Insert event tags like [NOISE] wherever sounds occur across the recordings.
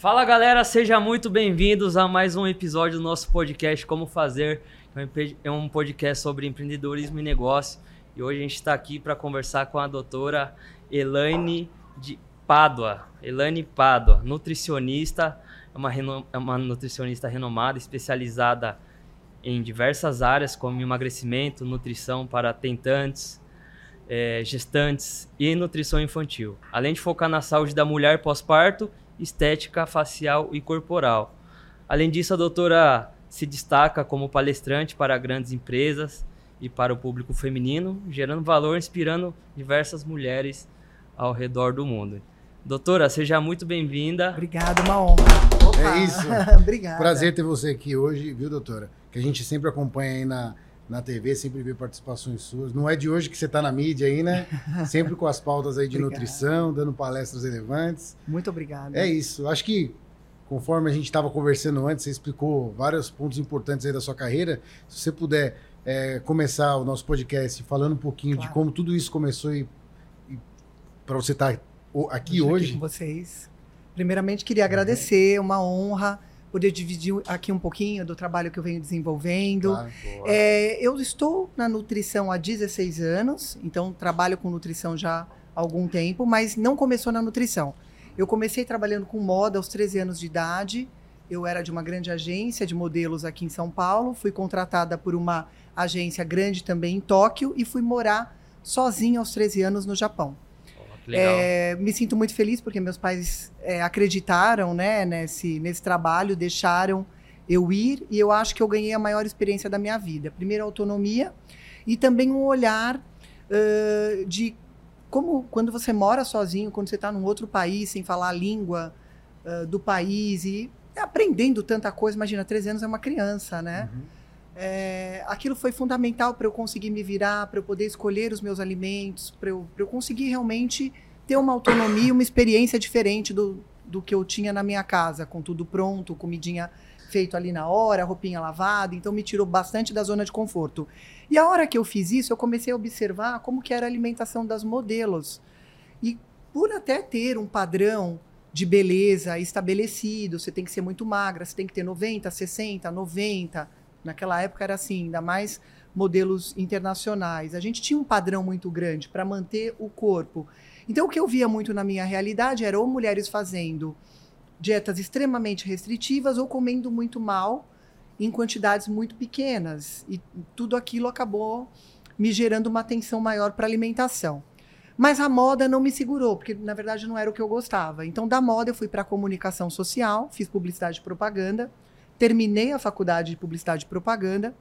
Fala galera, sejam muito bem-vindos a mais um episódio do nosso podcast Como Fazer. É um podcast sobre empreendedorismo e negócio. E hoje a gente está aqui para conversar com a doutora Elaine de Pádua. Elaine Pádua, nutricionista, é uma, é uma nutricionista renomada, especializada em diversas áreas, como emagrecimento, nutrição para tentantes, é, gestantes e nutrição infantil. Além de focar na saúde da mulher pós-parto, estética facial e corporal. Além disso, a doutora se destaca como palestrante para grandes empresas e para o público feminino, gerando valor, inspirando diversas mulheres ao redor do mundo. Doutora, seja muito bem-vinda. Obrigada, uma honra. Opa. É isso. [LAUGHS] Obrigada. Prazer ter você aqui hoje, viu, doutora? Que a gente sempre acompanha aí na, na TV, sempre vê participações suas. Não é de hoje que você está na mídia aí, né? [LAUGHS] Sempre com as pautas aí de nutrição, dando palestras relevantes. Muito obrigado. É isso. Acho que, conforme a gente estava conversando antes, você explicou vários pontos importantes aí da sua carreira. Se você puder é, começar o nosso podcast falando um pouquinho claro. de como tudo isso começou e, e para você estar tá aqui hoje. Aqui com vocês. Primeiramente, queria agradecer, uma honra poder dividir aqui um pouquinho do trabalho que eu venho desenvolvendo. Claro, é, eu estou na nutrição há 16 anos, então trabalho com nutrição já há algum tempo, mas não começou na nutrição. Eu comecei trabalhando com moda aos 13 anos de idade. Eu era de uma grande agência de modelos aqui em São Paulo, fui contratada por uma agência grande também em Tóquio e fui morar sozinha aos 13 anos no Japão. É, me sinto muito feliz porque meus pais é, acreditaram né, nesse, nesse trabalho, deixaram eu ir e eu acho que eu ganhei a maior experiência da minha vida. Primeiro, autonomia e também um olhar uh, de como quando você mora sozinho, quando você está num outro país sem falar a língua uh, do país e aprendendo tanta coisa. Imagina, 13 anos é uma criança, né? Uhum. É, aquilo foi fundamental para eu conseguir me virar, para eu poder escolher os meus alimentos, para eu, eu conseguir realmente ter uma autonomia, uma experiência diferente do, do que eu tinha na minha casa, com tudo pronto, comidinha feito ali na hora, roupinha lavada, então me tirou bastante da zona de conforto. E a hora que eu fiz isso, eu comecei a observar como que era a alimentação das modelos. E por até ter um padrão de beleza estabelecido, você tem que ser muito magra, você tem que ter 90, 60, 90, Naquela época era assim, ainda mais modelos internacionais. A gente tinha um padrão muito grande para manter o corpo. Então, o que eu via muito na minha realidade era ou mulheres fazendo dietas extremamente restritivas ou comendo muito mal em quantidades muito pequenas. E tudo aquilo acabou me gerando uma atenção maior para alimentação. Mas a moda não me segurou, porque na verdade não era o que eu gostava. Então, da moda, eu fui para comunicação social, fiz publicidade e propaganda terminei a faculdade de publicidade e propaganda,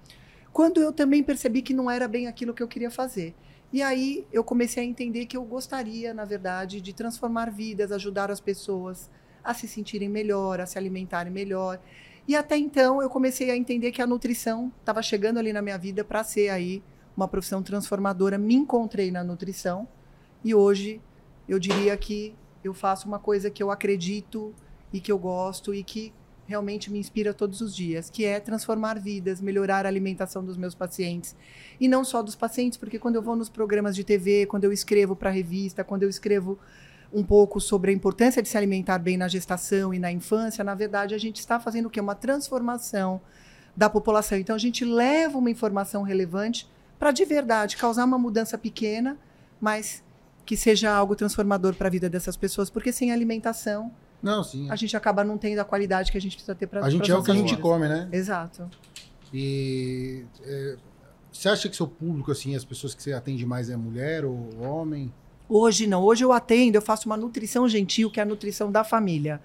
quando eu também percebi que não era bem aquilo que eu queria fazer. E aí eu comecei a entender que eu gostaria, na verdade, de transformar vidas, ajudar as pessoas a se sentirem melhor, a se alimentarem melhor. E até então eu comecei a entender que a nutrição estava chegando ali na minha vida para ser aí uma profissão transformadora. Me encontrei na nutrição e hoje eu diria que eu faço uma coisa que eu acredito e que eu gosto e que realmente me inspira todos os dias, que é transformar vidas, melhorar a alimentação dos meus pacientes. E não só dos pacientes, porque quando eu vou nos programas de TV, quando eu escrevo para revista, quando eu escrevo um pouco sobre a importância de se alimentar bem na gestação e na infância, na verdade, a gente está fazendo o quê? Uma transformação da população. Então, a gente leva uma informação relevante para, de verdade, causar uma mudança pequena, mas que seja algo transformador para a vida dessas pessoas, porque sem alimentação não, sim. A gente acaba não tendo a qualidade que a gente precisa ter para A gente é o que a gente come, né? Exato. E é, você acha que seu público, assim, as pessoas que você atende mais é mulher ou homem? Hoje não. Hoje eu atendo, eu faço uma nutrição gentil, que é a nutrição da família.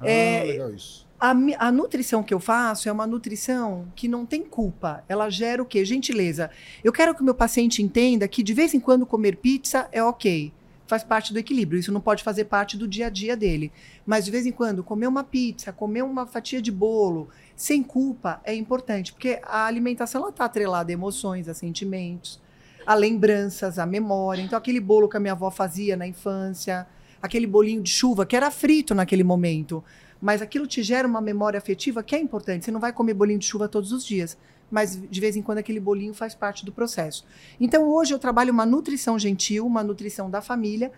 Ah, é, legal isso. A, a, nutrição que eu faço é uma nutrição que não tem culpa. Ela gera o quê? Gentileza. Eu quero que o meu paciente entenda que de vez em quando comer pizza é ok faz parte do equilíbrio. Isso não pode fazer parte do dia a dia dele. Mas de vez em quando, comer uma pizza, comer uma fatia de bolo, sem culpa, é importante, porque a alimentação está atrelada a emoções, a sentimentos, a lembranças, a memória. Então, aquele bolo que a minha avó fazia na infância, aquele bolinho de chuva que era frito naquele momento, mas aquilo te gera uma memória afetiva que é importante. Você não vai comer bolinho de chuva todos os dias, mas de vez em quando aquele bolinho faz parte do processo. Então hoje eu trabalho uma nutrição gentil, uma nutrição da família,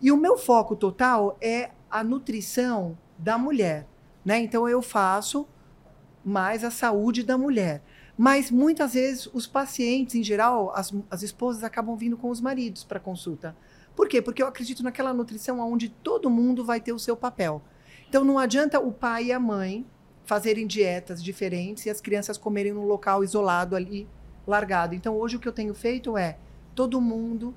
e o meu foco total é a nutrição da mulher, né? Então eu faço mais a saúde da mulher. Mas muitas vezes os pacientes, em geral, as, as esposas acabam vindo com os maridos para consulta. Por quê? Porque eu acredito naquela nutrição onde todo mundo vai ter o seu papel. Então não adianta o pai e a mãe fazerem dietas diferentes e as crianças comerem num local isolado ali, largado. Então hoje o que eu tenho feito é todo mundo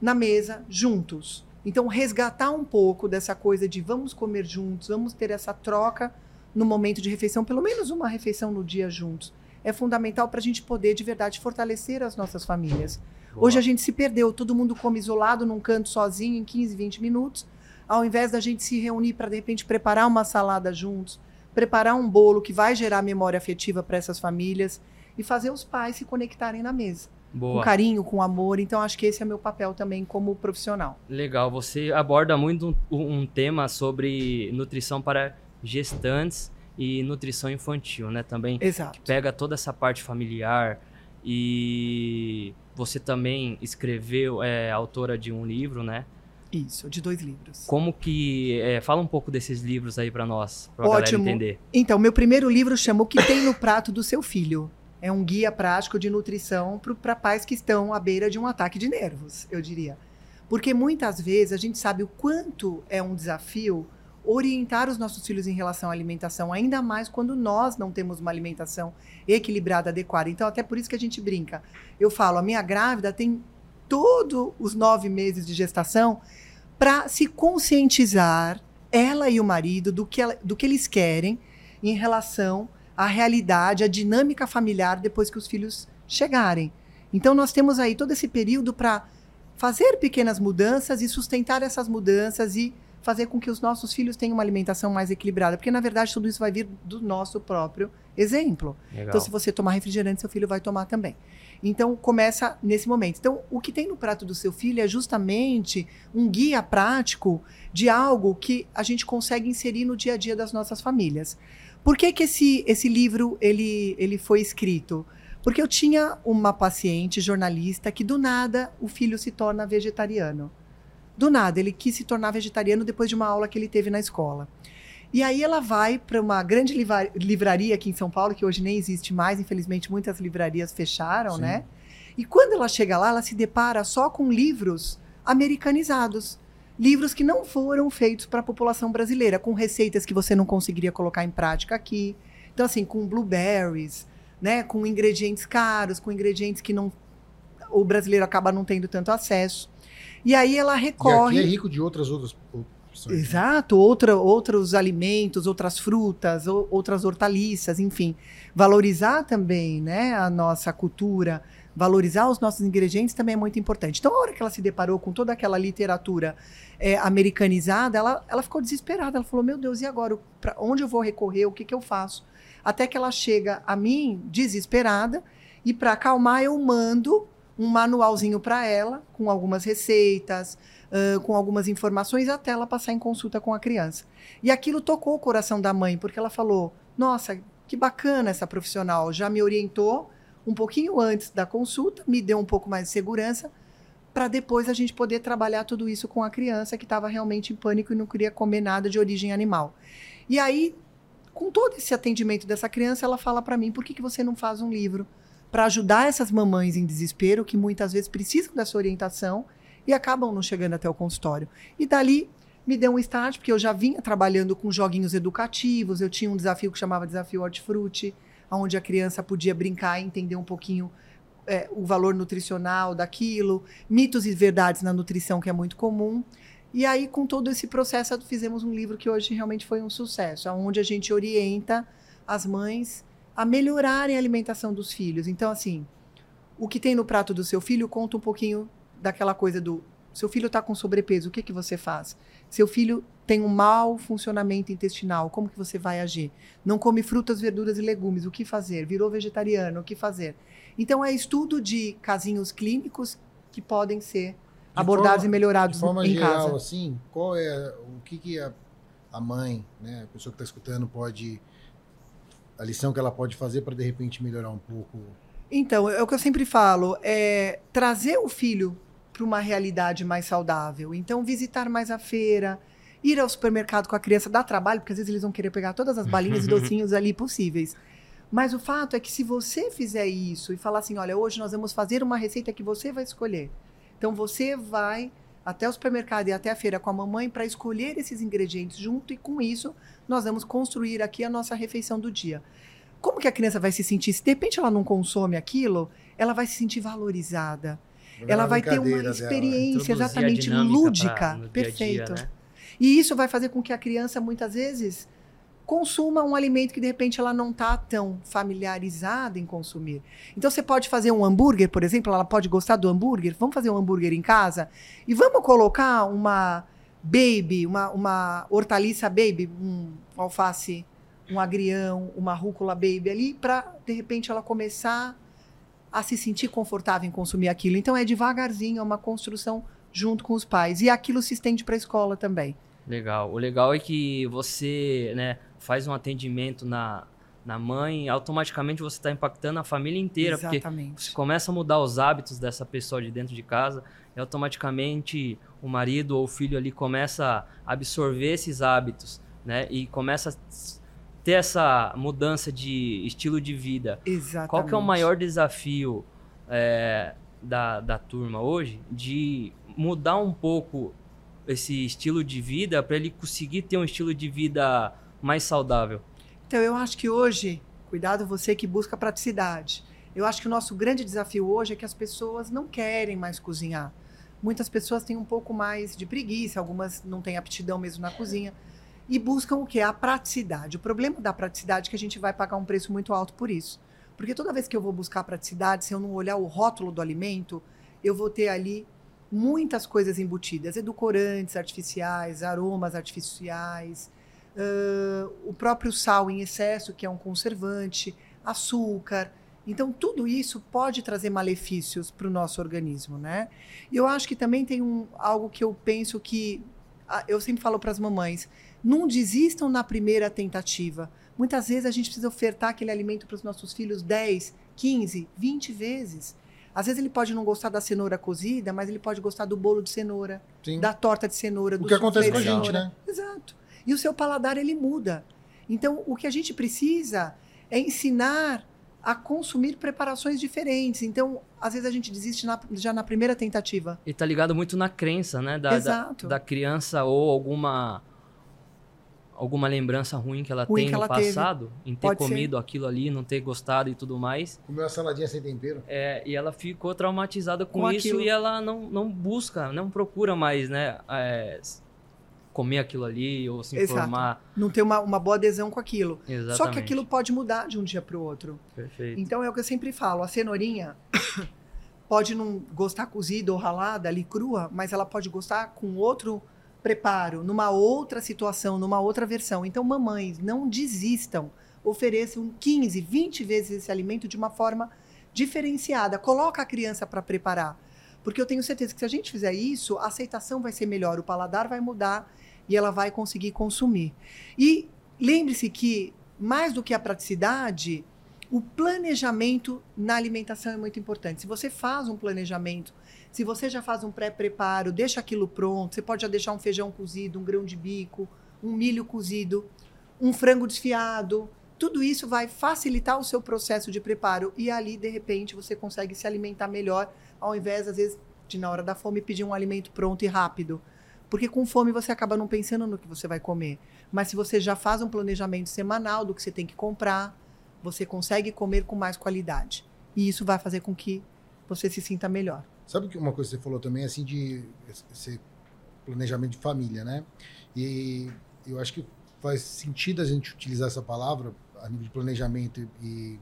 na mesa, juntos. Então resgatar um pouco dessa coisa de vamos comer juntos, vamos ter essa troca no momento de refeição, pelo menos uma refeição no dia juntos. É fundamental para a gente poder de verdade fortalecer as nossas famílias. Boa. Hoje a gente se perdeu, todo mundo come isolado num canto sozinho em 15, 20 minutos, ao invés da gente se reunir para de repente preparar uma salada juntos, preparar um bolo que vai gerar memória afetiva para essas famílias e fazer os pais se conectarem na mesa. Boa. Com carinho, com amor. Então, acho que esse é meu papel também como profissional. Legal. Você aborda muito um, um tema sobre nutrição para gestantes e nutrição infantil, né? Também Exato. pega toda essa parte familiar e você também escreveu, é autora de um livro, né? Isso, de dois livros. Como que. É, fala um pouco desses livros aí para nós, pra Ótimo. galera entender. Então, meu primeiro livro chama O que tem no prato do seu filho. É um guia prático de nutrição para pais que estão à beira de um ataque de nervos, eu diria. Porque muitas vezes a gente sabe o quanto é um desafio orientar os nossos filhos em relação à alimentação, ainda mais quando nós não temos uma alimentação equilibrada, adequada. Então, até por isso que a gente brinca. Eu falo, a minha grávida tem todos os nove meses de gestação para se conscientizar, ela e o marido, do que, ela, do que eles querem em relação à realidade, à dinâmica familiar depois que os filhos chegarem. Então, nós temos aí todo esse período para fazer pequenas mudanças e sustentar essas mudanças e fazer com que os nossos filhos tenham uma alimentação mais equilibrada, porque na verdade tudo isso vai vir do nosso próprio exemplo. Legal. Então, se você tomar refrigerante, seu filho vai tomar também. Então, começa nesse momento. Então, o que tem no prato do seu filho é justamente um guia prático de algo que a gente consegue inserir no dia a dia das nossas famílias. Por que, que esse, esse livro ele, ele foi escrito? Porque eu tinha uma paciente jornalista que do nada o filho se torna vegetariano. Do nada, ele quis se tornar vegetariano depois de uma aula que ele teve na escola. E aí ela vai para uma grande livraria aqui em São Paulo, que hoje nem existe mais, infelizmente muitas livrarias fecharam, Sim. né? E quando ela chega lá, ela se depara só com livros americanizados. Livros que não foram feitos para a população brasileira, com receitas que você não conseguiria colocar em prática aqui. Então, assim, com blueberries, né? Com ingredientes caros, com ingredientes que não o brasileiro acaba não tendo tanto acesso. E aí ela recorre. E aqui é rico de outras outras Né? Exato, outra, outros alimentos, outras frutas, ou, outras hortaliças, enfim. Valorizar também né, a nossa cultura, valorizar os nossos ingredientes também é muito importante. Então, a hora que ela se deparou com toda aquela literatura é, americanizada, ela, ela ficou desesperada. Ela falou: Meu Deus, e agora? Para onde eu vou recorrer? O que, que eu faço? Até que ela chega a mim desesperada, e para acalmar, eu mando um manualzinho para ela, com algumas receitas, com algumas informações, até ela passar em consulta com a criança. E aquilo tocou o coração da mãe, porque ela falou: Nossa, que bacana essa profissional, já me orientou um pouquinho antes da consulta, me deu um pouco mais de segurança, para depois a gente poder trabalhar tudo isso com a criança que estava realmente em pânico e não queria comer nada de origem animal. E aí, com todo esse atendimento dessa criança, ela fala para mim: por que, que você não faz um livro para ajudar essas mamães em desespero que muitas vezes precisam dessa orientação e acabam não chegando até o consultório. E dali me deu um start, porque eu já vinha trabalhando com joguinhos educativos, eu tinha um desafio que chamava Desafio Hortifruti, onde a criança podia brincar e entender um pouquinho é, o valor nutricional daquilo, mitos e verdades na nutrição, que é muito comum. E aí, com todo esse processo, fizemos um livro que hoje realmente foi um sucesso, onde a gente orienta as mães a melhorarem a alimentação dos filhos. Então, assim, o que tem no prato do seu filho conta um pouquinho daquela coisa do seu filho está com sobrepeso, o que, que você faz? Seu filho tem um mau funcionamento intestinal, como que você vai agir? Não come frutas, verduras e legumes, o que fazer? Virou vegetariano, o que fazer? Então é estudo de casinhos clínicos que podem ser de abordados forma, e melhorados de forma em geral, casa. assim, qual é o que, que a, a mãe, né, a pessoa que está escutando pode a lição que ela pode fazer para de repente melhorar um pouco? Então, é o que eu sempre falo, é trazer o filho para uma realidade mais saudável. Então, visitar mais a feira, Ir ao supermercado com a criança dá trabalho, porque às vezes eles vão querer pegar todas as balinhas e [LAUGHS] docinhos ali possíveis. Mas o fato é que se você fizer isso e falar assim, olha, hoje nós vamos fazer uma receita que você vai escolher. Então você vai até o supermercado e até a feira com a mamãe para escolher esses ingredientes junto e com isso nós vamos construir aqui a nossa refeição do dia. Como que a criança vai se sentir? Se de repente ela não consome aquilo, ela vai se sentir valorizada. Ela vai ter uma experiência exatamente lúdica. Pra, Perfeito. Dia, né? E isso vai fazer com que a criança muitas vezes consuma um alimento que de repente ela não está tão familiarizada em consumir. Então você pode fazer um hambúrguer, por exemplo, ela pode gostar do hambúrguer. Vamos fazer um hambúrguer em casa e vamos colocar uma baby, uma, uma hortaliça baby, um alface, um agrião, uma rúcula baby ali para de repente ela começar a se sentir confortável em consumir aquilo. Então é devagarzinho, é uma construção junto com os pais e aquilo se estende para a escola também. Legal. O legal é que você, né, faz um atendimento na, na mãe, automaticamente você está impactando a família inteira. Exatamente. Porque você começa a mudar os hábitos dessa pessoa de dentro de casa e automaticamente o marido ou o filho ali começa a absorver esses hábitos, né? E começa a ter essa mudança de estilo de vida. Exatamente. Qual que é o maior desafio é, da, da turma hoje de mudar um pouco esse estilo de vida para ele conseguir ter um estilo de vida mais saudável? Então, eu acho que hoje, cuidado você que busca praticidade. Eu acho que o nosso grande desafio hoje é que as pessoas não querem mais cozinhar. Muitas pessoas têm um pouco mais de preguiça, algumas não têm aptidão mesmo na cozinha e buscam o que? A praticidade. O problema da praticidade é que a gente vai pagar um preço muito alto por isso. Porque toda vez que eu vou buscar praticidade, se eu não olhar o rótulo do alimento, eu vou ter ali muitas coisas embutidas, edulcorantes artificiais, aromas artificiais, uh, o próprio sal em excesso, que é um conservante, açúcar. Então, tudo isso pode trazer malefícios para o nosso organismo, né? E eu acho que também tem um, algo que eu penso que. Eu sempre falo para as mamães: não desistam na primeira tentativa. Muitas vezes a gente precisa ofertar aquele alimento para os nossos filhos 10, 15, 20 vezes. Às vezes ele pode não gostar da cenoura cozida, mas ele pode gostar do bolo de cenoura, Sim. da torta de cenoura, do O que acontece com a gente, né? Exato. E o seu paladar ele muda. Então, o que a gente precisa é ensinar a consumir preparações diferentes. Então, às vezes a gente desiste na, já na primeira tentativa. E tá ligado muito na crença, né? Da, Exato. da, da criança ou alguma alguma lembrança ruim que ela ruim tem que ela no passado, teve. em ter Pode comido ser. aquilo ali, não ter gostado e tudo mais. Comeu a saladinha sem tempero. É, e ela ficou traumatizada com, com isso aquilo. e ela não, não busca, não procura mais, né? É, comer aquilo ali ou se Exato. informar. Não ter uma, uma boa adesão com aquilo. Exatamente. Só que aquilo pode mudar de um dia para o outro. Perfeito. Então é o que eu sempre falo: a cenourinha [COUGHS] pode não gostar cozida ou ralada ali crua, mas ela pode gostar com outro preparo, numa outra situação, numa outra versão. Então, mamães, não desistam. Ofereçam 15, 20 vezes esse alimento de uma forma diferenciada. Coloca a criança para preparar. Porque eu tenho certeza que se a gente fizer isso, a aceitação vai ser melhor, o paladar vai mudar e ela vai conseguir consumir. E lembre-se que, mais do que a praticidade, o planejamento na alimentação é muito importante. Se você faz um planejamento, se você já faz um pré-preparo, deixa aquilo pronto, você pode já deixar um feijão cozido, um grão de bico, um milho cozido, um frango desfiado. Tudo isso vai facilitar o seu processo de preparo e ali, de repente, você consegue se alimentar melhor, ao invés, às vezes, de na hora da fome pedir um alimento pronto e rápido. Porque com fome você acaba não pensando no que você vai comer. Mas se você já faz um planejamento semanal do que você tem que comprar, você consegue comer com mais qualidade. E isso vai fazer com que você se sinta melhor. Sabe que uma coisa que você falou também, assim, de esse planejamento de família, né? E eu acho que faz sentido a gente utilizar essa palavra a nível de planejamento e,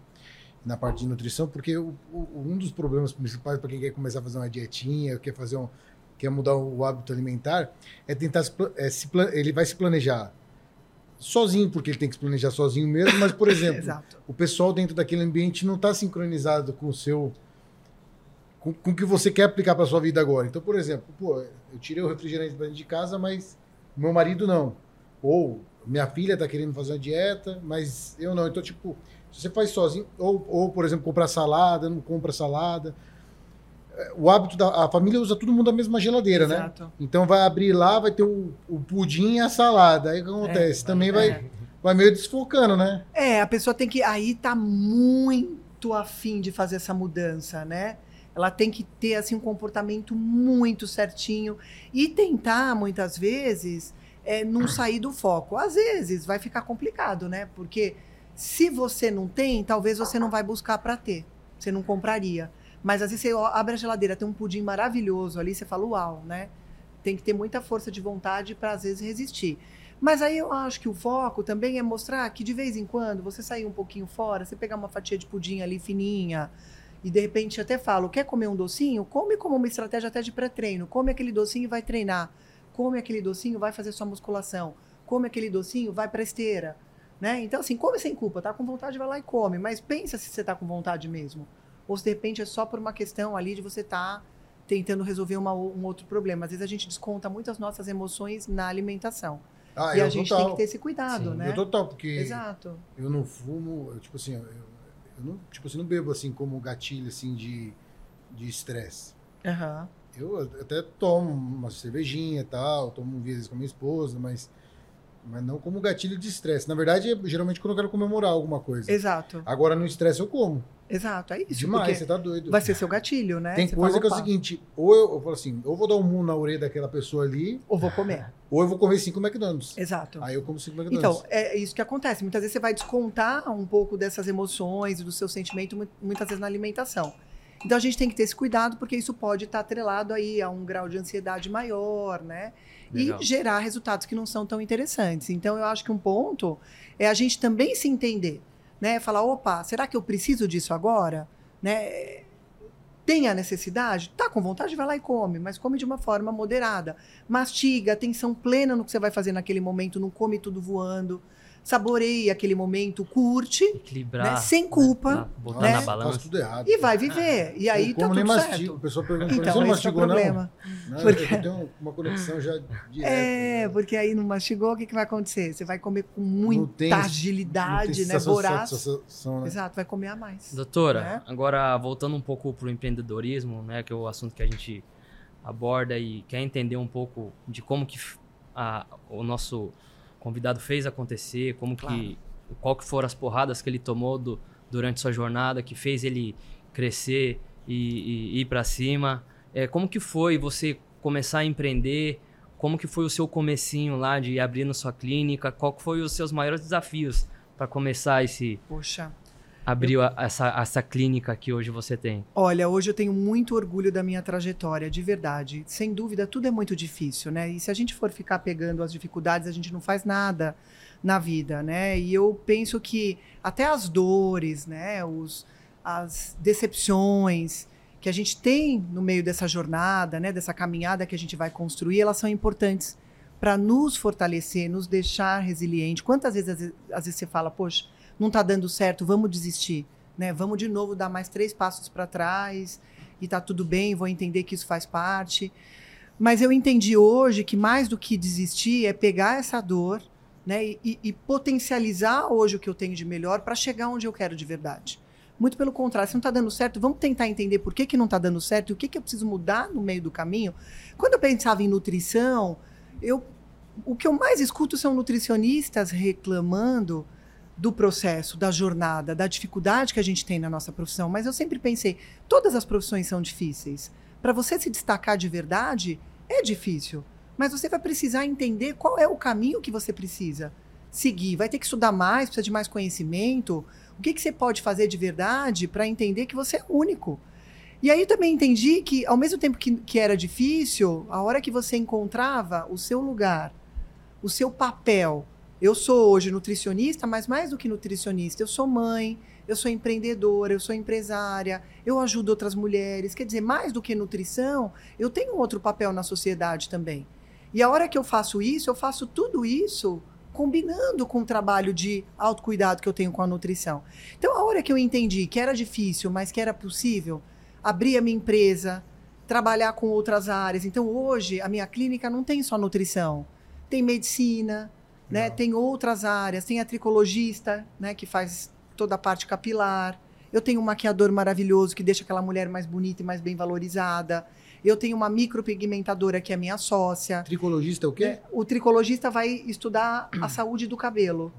na parte de nutrição, porque o, o, um dos problemas principais para quem quer começar a fazer uma dietinha, quer fazer um, quer mudar o hábito alimentar, é tentar se, é, se, ele vai se planejar sozinho, porque ele tem que se planejar sozinho mesmo, mas, por [LAUGHS] exemplo, o pessoal dentro daquele ambiente não está sincronizado com o seu. Com, com o que você quer aplicar para sua vida agora. Então, por exemplo, pô, eu tirei o refrigerante de casa, mas meu marido não. Ou minha filha está querendo fazer uma dieta, mas eu não. Então, tipo, se você faz sozinho, ou, ou por exemplo, comprar salada, não compra salada o hábito da a família usa todo mundo a mesma geladeira, né? Exato. né? Então vai abrir lá, vai ter o, o pudim e a salada. Aí o que acontece? É, Também é. vai, vai meio desfocando, né? É, a pessoa tem que. Aí tá muito afim de fazer essa mudança, né? Ela tem que ter assim um comportamento muito certinho e tentar muitas vezes é, não sair do foco. Às vezes vai ficar complicado, né? Porque se você não tem, talvez você não vai buscar para ter. Você não compraria. Mas às vezes você abre a geladeira, tem um pudim maravilhoso ali, você fala, uau, né? Tem que ter muita força de vontade para às vezes resistir. Mas aí eu acho que o foco também é mostrar que de vez em quando você sair um pouquinho fora, você pegar uma fatia de pudim ali fininha, e de repente até falo, quer comer um docinho? Come como uma estratégia até de pré-treino. Come aquele docinho e vai treinar. Come aquele docinho, vai fazer sua musculação. Come aquele docinho, vai pra esteira. Né? Então, assim, come sem culpa. Tá com vontade, vai lá e come. Mas pensa se você tá com vontade mesmo. Ou se de repente é só por uma questão ali de você tá tentando resolver uma, um outro problema. Às vezes a gente desconta muitas nossas emoções na alimentação. Ah, e a gente total. tem que ter esse cuidado, Sim, né? Eu total, porque Exato. eu não fumo, eu, tipo assim, eu, eu, não, tipo assim, não bebo assim como gatilho assim de de estresse. Uhum. Eu até tomo uma cervejinha e tal, tomo um vezes com a minha esposa, mas mas não como gatilho de estresse. Na verdade, é geralmente quando eu quero comemorar alguma coisa. Exato. Agora, no estresse, eu como. Exato, é isso. Demais, você tá doido. Vai ser seu gatilho, né? Tem você coisa que é o seguinte, ou eu, eu falo assim, ou vou dar um mundo na orelha daquela pessoa ali... Ou vou comer. Ou eu vou comer cinco McDonald's. Exato. Aí eu como cinco McDonald's. Então, é isso que acontece. Muitas vezes você vai descontar um pouco dessas emoções e do seu sentimento, muitas vezes na alimentação. Então a gente tem que ter esse cuidado, porque isso pode estar atrelado aí a um grau de ansiedade maior, né? Legal. e gerar resultados que não são tão interessantes. Então, eu acho que um ponto é a gente também se entender, né? Falar, opa, será que eu preciso disso agora? Né? Tem a necessidade? Tá com vontade, vai lá e come, mas come de uma forma moderada. Mastiga, atenção plena no que você vai fazer naquele momento, não come tudo voando saboreie aquele momento, curte, Equilibrar, né? sem culpa, né? botar né? na balança. tudo errado. E vai viver. E aí tá tudo certo. O pessoal pergunta, então, você não mastigou, é problema. não? não porque... Eu tenho uma conexão já direta. É, né? porque aí não mastigou, o que, que vai acontecer? Você vai comer com muita tem, agilidade, né? Voraz. Né? Exato, vai comer a mais. Doutora, né? agora voltando um pouco para o empreendedorismo, né? Que é o assunto que a gente aborda e quer entender um pouco de como que a, o nosso convidado fez acontecer, como claro. que qual que foram as porradas que ele tomou do, durante sua jornada que fez ele crescer e, e ir para cima. É, como que foi você começar a empreender? Como que foi o seu comecinho lá de abrir na sua clínica? Qual que foi os seus maiores desafios para começar esse Poxa, abriu eu... essa, essa clínica que hoje você tem? Olha, hoje eu tenho muito orgulho da minha trajetória, de verdade. Sem dúvida, tudo é muito difícil, né? E se a gente for ficar pegando as dificuldades, a gente não faz nada na vida, né? E eu penso que até as dores, né? Os, as decepções que a gente tem no meio dessa jornada, né? Dessa caminhada que a gente vai construir, elas são importantes para nos fortalecer, nos deixar resiliente. Quantas vezes, às vezes você fala, poxa não está dando certo, vamos desistir, né? Vamos de novo dar mais três passos para trás e tá tudo bem, vou entender que isso faz parte. Mas eu entendi hoje que mais do que desistir é pegar essa dor, né, e, e potencializar hoje o que eu tenho de melhor para chegar onde eu quero de verdade. Muito pelo contrário, se não está dando certo, vamos tentar entender por que, que não está dando certo e o que, que eu preciso mudar no meio do caminho. Quando eu pensava em nutrição, eu, o que eu mais escuto são nutricionistas reclamando do processo, da jornada, da dificuldade que a gente tem na nossa profissão, mas eu sempre pensei, todas as profissões são difíceis. Para você se destacar de verdade, é difícil, mas você vai precisar entender qual é o caminho que você precisa seguir. Vai ter que estudar mais, precisa de mais conhecimento. O que, que você pode fazer de verdade para entender que você é único? E aí também entendi que, ao mesmo tempo que, que era difícil, a hora que você encontrava o seu lugar, o seu papel, eu sou hoje nutricionista, mas mais do que nutricionista, eu sou mãe, eu sou empreendedora, eu sou empresária, eu ajudo outras mulheres. Quer dizer, mais do que nutrição, eu tenho outro papel na sociedade também. E a hora que eu faço isso, eu faço tudo isso combinando com o trabalho de autocuidado que eu tenho com a nutrição. Então, a hora que eu entendi que era difícil, mas que era possível, abrir a minha empresa, trabalhar com outras áreas. Então, hoje, a minha clínica não tem só nutrição, tem medicina, né? Tem outras áreas, tem a tricologista, né, que faz toda a parte capilar. Eu tenho um maquiador maravilhoso que deixa aquela mulher mais bonita e mais bem valorizada. Eu tenho uma micropigmentadora que é minha sócia. Tricologista é o quê? O tricologista vai estudar a saúde do cabelo.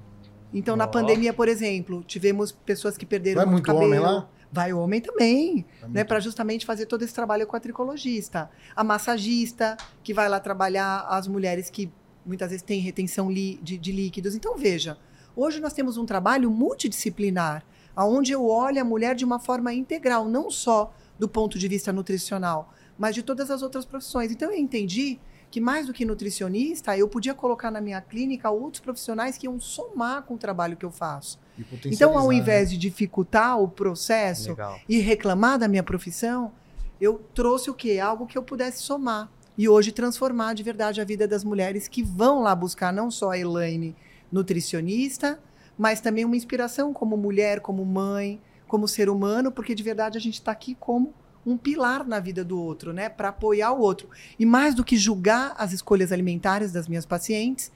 Então, oh. na pandemia, por exemplo, tivemos pessoas que perderam vai muito, muito cabelo. Homem lá? Vai homem também, né? Para justamente fazer todo esse trabalho com a tricologista. A massagista, que vai lá trabalhar as mulheres que muitas vezes têm retenção de, de líquidos. Então, veja, hoje nós temos um trabalho multidisciplinar, onde eu olho a mulher de uma forma integral, não só do ponto de vista nutricional, mas de todas as outras profissões. Então, eu entendi que mais do que nutricionista, eu podia colocar na minha clínica outros profissionais que iam somar com o trabalho que eu faço. Então, ao invés né? de dificultar o processo Legal. e reclamar da minha profissão, eu trouxe o quê? Algo que eu pudesse somar. E hoje transformar de verdade a vida das mulheres que vão lá buscar não só a Elaine nutricionista, mas também uma inspiração como mulher, como mãe, como ser humano, porque de verdade a gente está aqui como um pilar na vida do outro, né? Para apoiar o outro. E mais do que julgar as escolhas alimentares das minhas pacientes,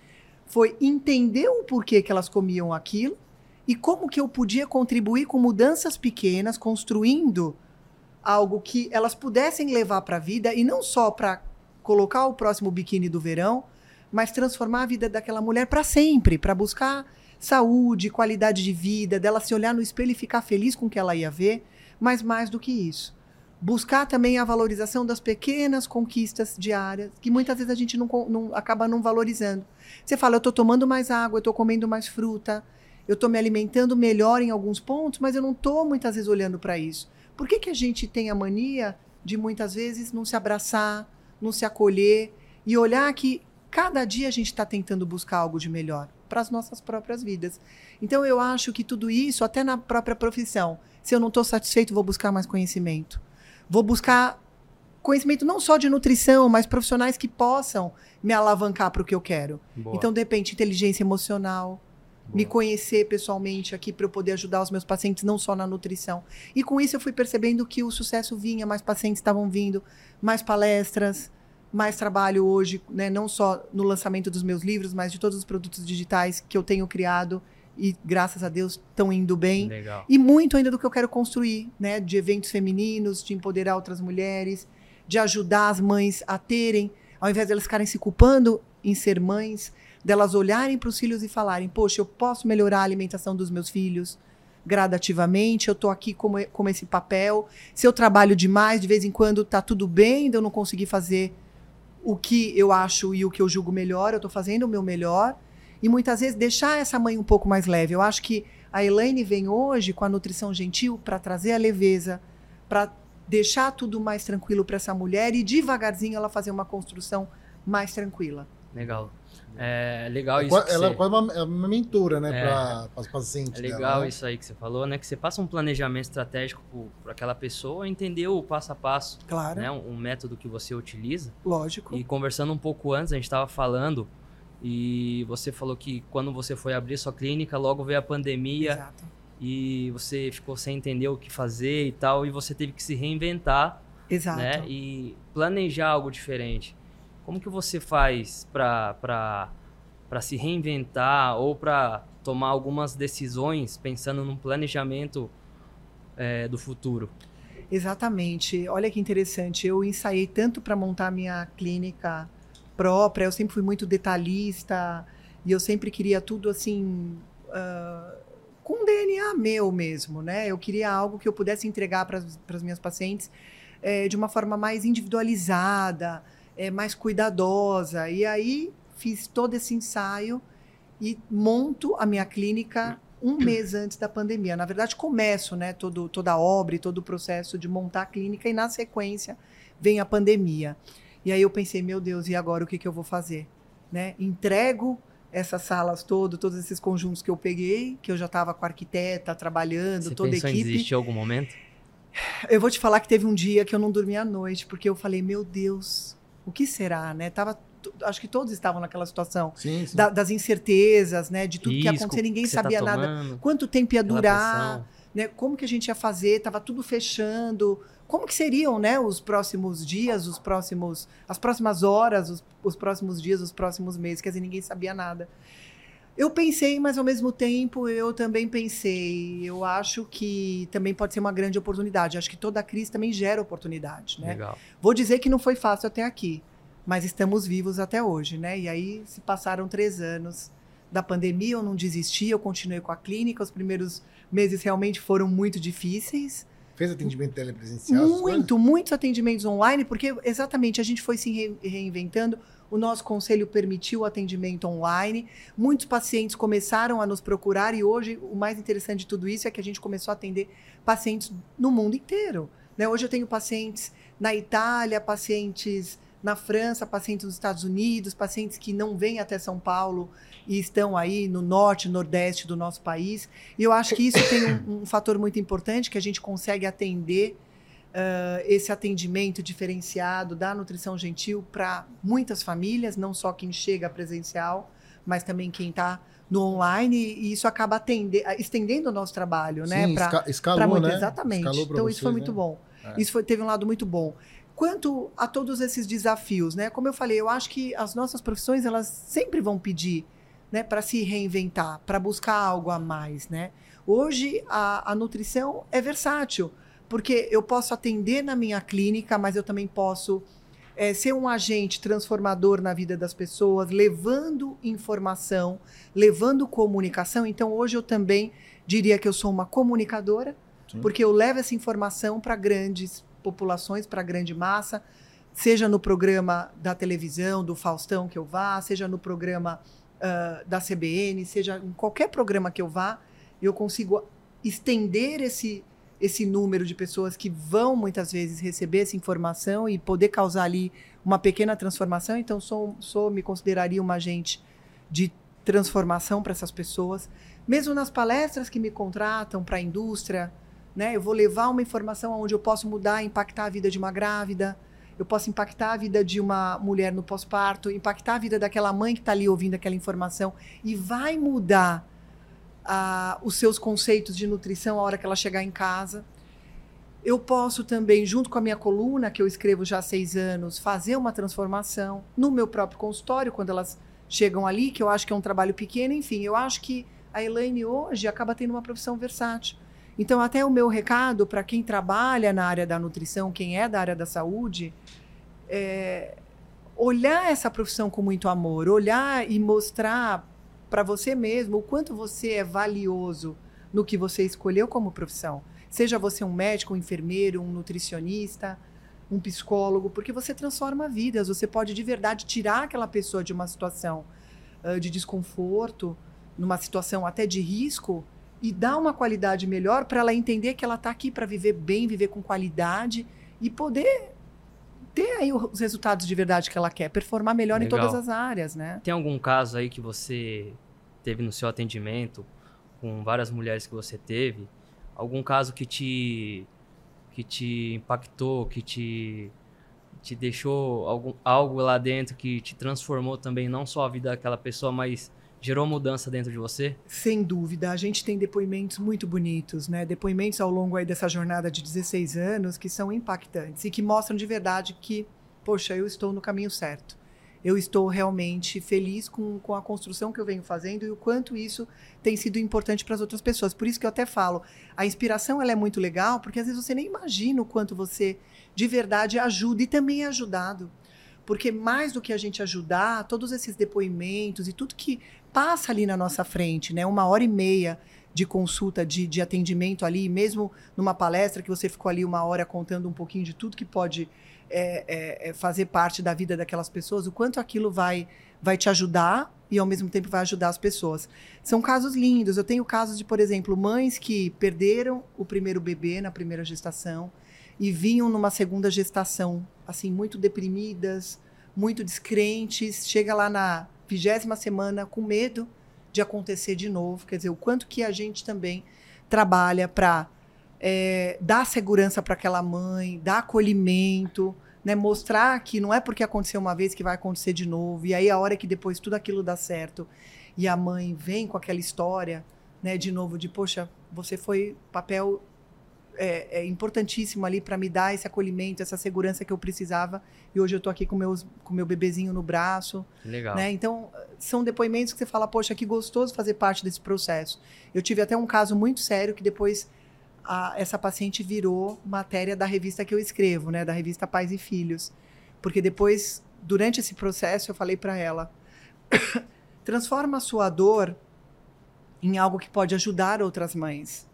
foi entender o porquê que elas comiam aquilo e como que eu podia contribuir com mudanças pequenas, construindo algo que elas pudessem levar para a vida e não só para colocar o próximo biquíni do verão, mas transformar a vida daquela mulher para sempre, para buscar saúde, qualidade de vida, dela se olhar no espelho e ficar feliz com o que ela ia ver, mas mais do que isso. Buscar também a valorização das pequenas conquistas diárias, que muitas vezes a gente não, não acaba não valorizando. Você fala, eu estou tomando mais água, eu estou comendo mais fruta, eu estou me alimentando melhor em alguns pontos, mas eu não estou muitas vezes olhando para isso. Por que, que a gente tem a mania de muitas vezes não se abraçar, não se acolher e olhar que cada dia a gente está tentando buscar algo de melhor para as nossas próprias vidas? Então eu acho que tudo isso, até na própria profissão, se eu não estou satisfeito, vou buscar mais conhecimento. Vou buscar conhecimento não só de nutrição, mas profissionais que possam me alavancar para o que eu quero. Boa. Então, de repente, inteligência emocional, me conhecer pessoalmente aqui para eu poder ajudar os meus pacientes, não só na nutrição. E com isso eu fui percebendo que o sucesso vinha, mais pacientes estavam vindo, mais palestras, mais trabalho hoje, né, não só no lançamento dos meus livros, mas de todos os produtos digitais que eu tenho criado e graças a Deus estão indo bem. Legal. E muito ainda do que eu quero construir, né, de eventos femininos, de empoderar outras mulheres, de ajudar as mães a terem, ao invés de elas ficarem se culpando em ser mães, delas olharem para os filhos e falarem: Poxa, eu posso melhorar a alimentação dos meus filhos gradativamente, eu estou aqui como, como esse papel. Se eu trabalho demais, de vez em quando está tudo bem, eu não conseguir fazer o que eu acho e o que eu julgo melhor, eu estou fazendo o meu melhor. E muitas vezes deixar essa mãe um pouco mais leve. Eu acho que a Elaine vem hoje com a nutrição gentil para trazer a leveza, para deixar tudo mais tranquilo para essa mulher e devagarzinho ela fazer uma construção mais tranquila. Legal. É legal é isso. Ela é quase uma, é uma mentora, né, é, para as pacientes. É legal dela, né? isso aí que você falou, né? Que você passa um planejamento estratégico para aquela pessoa entender o passo a passo. Claro. Né, um, um, método que você utiliza. Lógico. E conversando um pouco antes, a gente estava falando e você falou que quando você foi abrir sua clínica, logo veio a pandemia. Exato. E você ficou sem entender o que fazer e tal, e você teve que se reinventar. Exato. Né? E planejar algo diferente. Como que você faz para se reinventar ou para tomar algumas decisões pensando num planejamento é, do futuro? Exatamente. Olha que interessante. Eu ensaiei tanto para montar minha clínica própria, eu sempre fui muito detalhista e eu sempre queria tudo assim. Uh, com DNA meu mesmo, né? Eu queria algo que eu pudesse entregar para as minhas pacientes é, de uma forma mais individualizada, é, mais cuidadosa. E aí fiz todo esse ensaio e monto a minha clínica um mês antes da pandemia. Na verdade, começo né, todo, toda a obra e todo o processo de montar a clínica e, na sequência, vem a pandemia. E aí eu pensei, meu Deus, e agora o que, que eu vou fazer? Né? Entrego essas salas todas, todos esses conjuntos que eu peguei, que eu já estava com a arquiteta trabalhando, Você toda a equipe. Desistir em algum momento? Eu vou te falar que teve um dia que eu não dormi à noite, porque eu falei, meu Deus, o que será, né? Tava, acho que todos estavam naquela situação sim, sim. Da, das incertezas, né? De tudo Risco, que ia acontecer, ninguém tá sabia tá nada. Quanto tempo ia durar, né? Como que a gente ia fazer? Tava tudo fechando. Como que seriam, né? Os próximos dias, os próximos, as próximas horas, os, os próximos dias, os próximos meses? Quer dizer, ninguém sabia nada. Eu pensei, mas ao mesmo tempo eu também pensei. Eu acho que também pode ser uma grande oportunidade. Acho que toda crise também gera oportunidade, né? Legal. Vou dizer que não foi fácil até aqui, mas estamos vivos até hoje, né? E aí se passaram três anos da pandemia, eu não desisti, eu continuei com a clínica. Os primeiros meses realmente foram muito difíceis. Fez atendimento telepresencial? Muito, muitos atendimentos online, porque exatamente a gente foi se re reinventando o nosso conselho permitiu o atendimento online. Muitos pacientes começaram a nos procurar e hoje o mais interessante de tudo isso é que a gente começou a atender pacientes no mundo inteiro. Né? Hoje eu tenho pacientes na Itália, pacientes na França, pacientes nos Estados Unidos, pacientes que não vêm até São Paulo e estão aí no norte, nordeste do nosso país. E eu acho que isso tem um, um fator muito importante que a gente consegue atender uh, esse atendimento diferenciado da nutrição gentil para muitas famílias, não só quem chega presencial, mas também quem está no online, e isso acaba atender, estendendo o nosso trabalho, né? Sim, pra, escalou, muito, né? Exatamente. Escalou então, vocês, isso foi muito né? bom. É. Isso foi, teve um lado muito bom. Quanto a todos esses desafios, né? Como eu falei, eu acho que as nossas profissões, elas sempre vão pedir né, para se reinventar, para buscar algo a mais, né? Hoje, a, a nutrição é versátil porque eu posso atender na minha clínica, mas eu também posso é, ser um agente transformador na vida das pessoas, levando informação, levando comunicação. Então, hoje eu também diria que eu sou uma comunicadora, Sim. porque eu levo essa informação para grandes populações, para grande massa, seja no programa da televisão, do Faustão que eu vá, seja no programa uh, da CBN, seja em qualquer programa que eu vá, eu consigo estender esse esse número de pessoas que vão muitas vezes receber essa informação e poder causar ali uma pequena transformação. Então, sou, sou me consideraria uma agente de transformação para essas pessoas. Mesmo nas palestras que me contratam para a indústria, né, eu vou levar uma informação onde eu posso mudar, impactar a vida de uma grávida, eu posso impactar a vida de uma mulher no pós-parto, impactar a vida daquela mãe que está ali ouvindo aquela informação e vai mudar os seus conceitos de nutrição a hora que ela chegar em casa. Eu posso também, junto com a minha coluna, que eu escrevo já há seis anos, fazer uma transformação no meu próprio consultório, quando elas chegam ali, que eu acho que é um trabalho pequeno. Enfim, eu acho que a Elaine hoje acaba tendo uma profissão versátil. Então, até o meu recado para quem trabalha na área da nutrição, quem é da área da saúde, é olhar essa profissão com muito amor, olhar e mostrar para você mesmo o quanto você é valioso no que você escolheu como profissão. Seja você um médico, um enfermeiro, um nutricionista, um psicólogo, porque você transforma vidas. Você pode de verdade tirar aquela pessoa de uma situação uh, de desconforto, numa situação até de risco, e dar uma qualidade melhor para ela entender que ela está aqui para viver bem, viver com qualidade e poder ter aí os resultados de verdade que ela quer, performar melhor Legal. em todas as áreas, né? Tem algum caso aí que você teve no seu atendimento com várias mulheres que você teve? Algum caso que te que te impactou, que te te deixou algum, algo lá dentro que te transformou também não só a vida daquela pessoa, mas gerou mudança dentro de você? Sem dúvida. A gente tem depoimentos muito bonitos, né? Depoimentos ao longo aí dessa jornada de 16 anos que são impactantes e que mostram de verdade que, poxa, eu estou no caminho certo. Eu estou realmente feliz com, com a construção que eu venho fazendo e o quanto isso tem sido importante para as outras pessoas. Por isso que eu até falo, a inspiração ela é muito legal, porque às vezes você nem imagina o quanto você de verdade ajuda e também é ajudado. Porque mais do que a gente ajudar, todos esses depoimentos e tudo que passa ali na nossa frente, né? Uma hora e meia de consulta, de, de atendimento ali, mesmo numa palestra que você ficou ali uma hora contando um pouquinho de tudo que pode é, é, é, fazer parte da vida daquelas pessoas, o quanto aquilo vai, vai te ajudar e ao mesmo tempo vai ajudar as pessoas. São casos lindos. Eu tenho casos de, por exemplo, mães que perderam o primeiro bebê na primeira gestação e vinham numa segunda gestação, assim, muito deprimidas, muito descrentes. Chega lá na vigésima semana com medo de acontecer de novo. Quer dizer, o quanto que a gente também trabalha para é, dar segurança para aquela mãe, dar acolhimento, né? mostrar que não é porque aconteceu uma vez que vai acontecer de novo. E aí, a hora que depois tudo aquilo dá certo e a mãe vem com aquela história, né, de novo, de poxa, você foi papel é, é importantíssimo ali para me dar esse acolhimento, essa segurança que eu precisava. E hoje eu estou aqui com meus com meu bebezinho no braço. Legal. Né? Então, são depoimentos que você fala, poxa, que gostoso fazer parte desse processo. Eu tive até um caso muito sério que depois a, essa paciente virou matéria da revista que eu escrevo, né, da revista Pais e Filhos. Porque depois, durante esse processo, eu falei para ela: [COUGHS] transforma a sua dor em algo que pode ajudar outras mães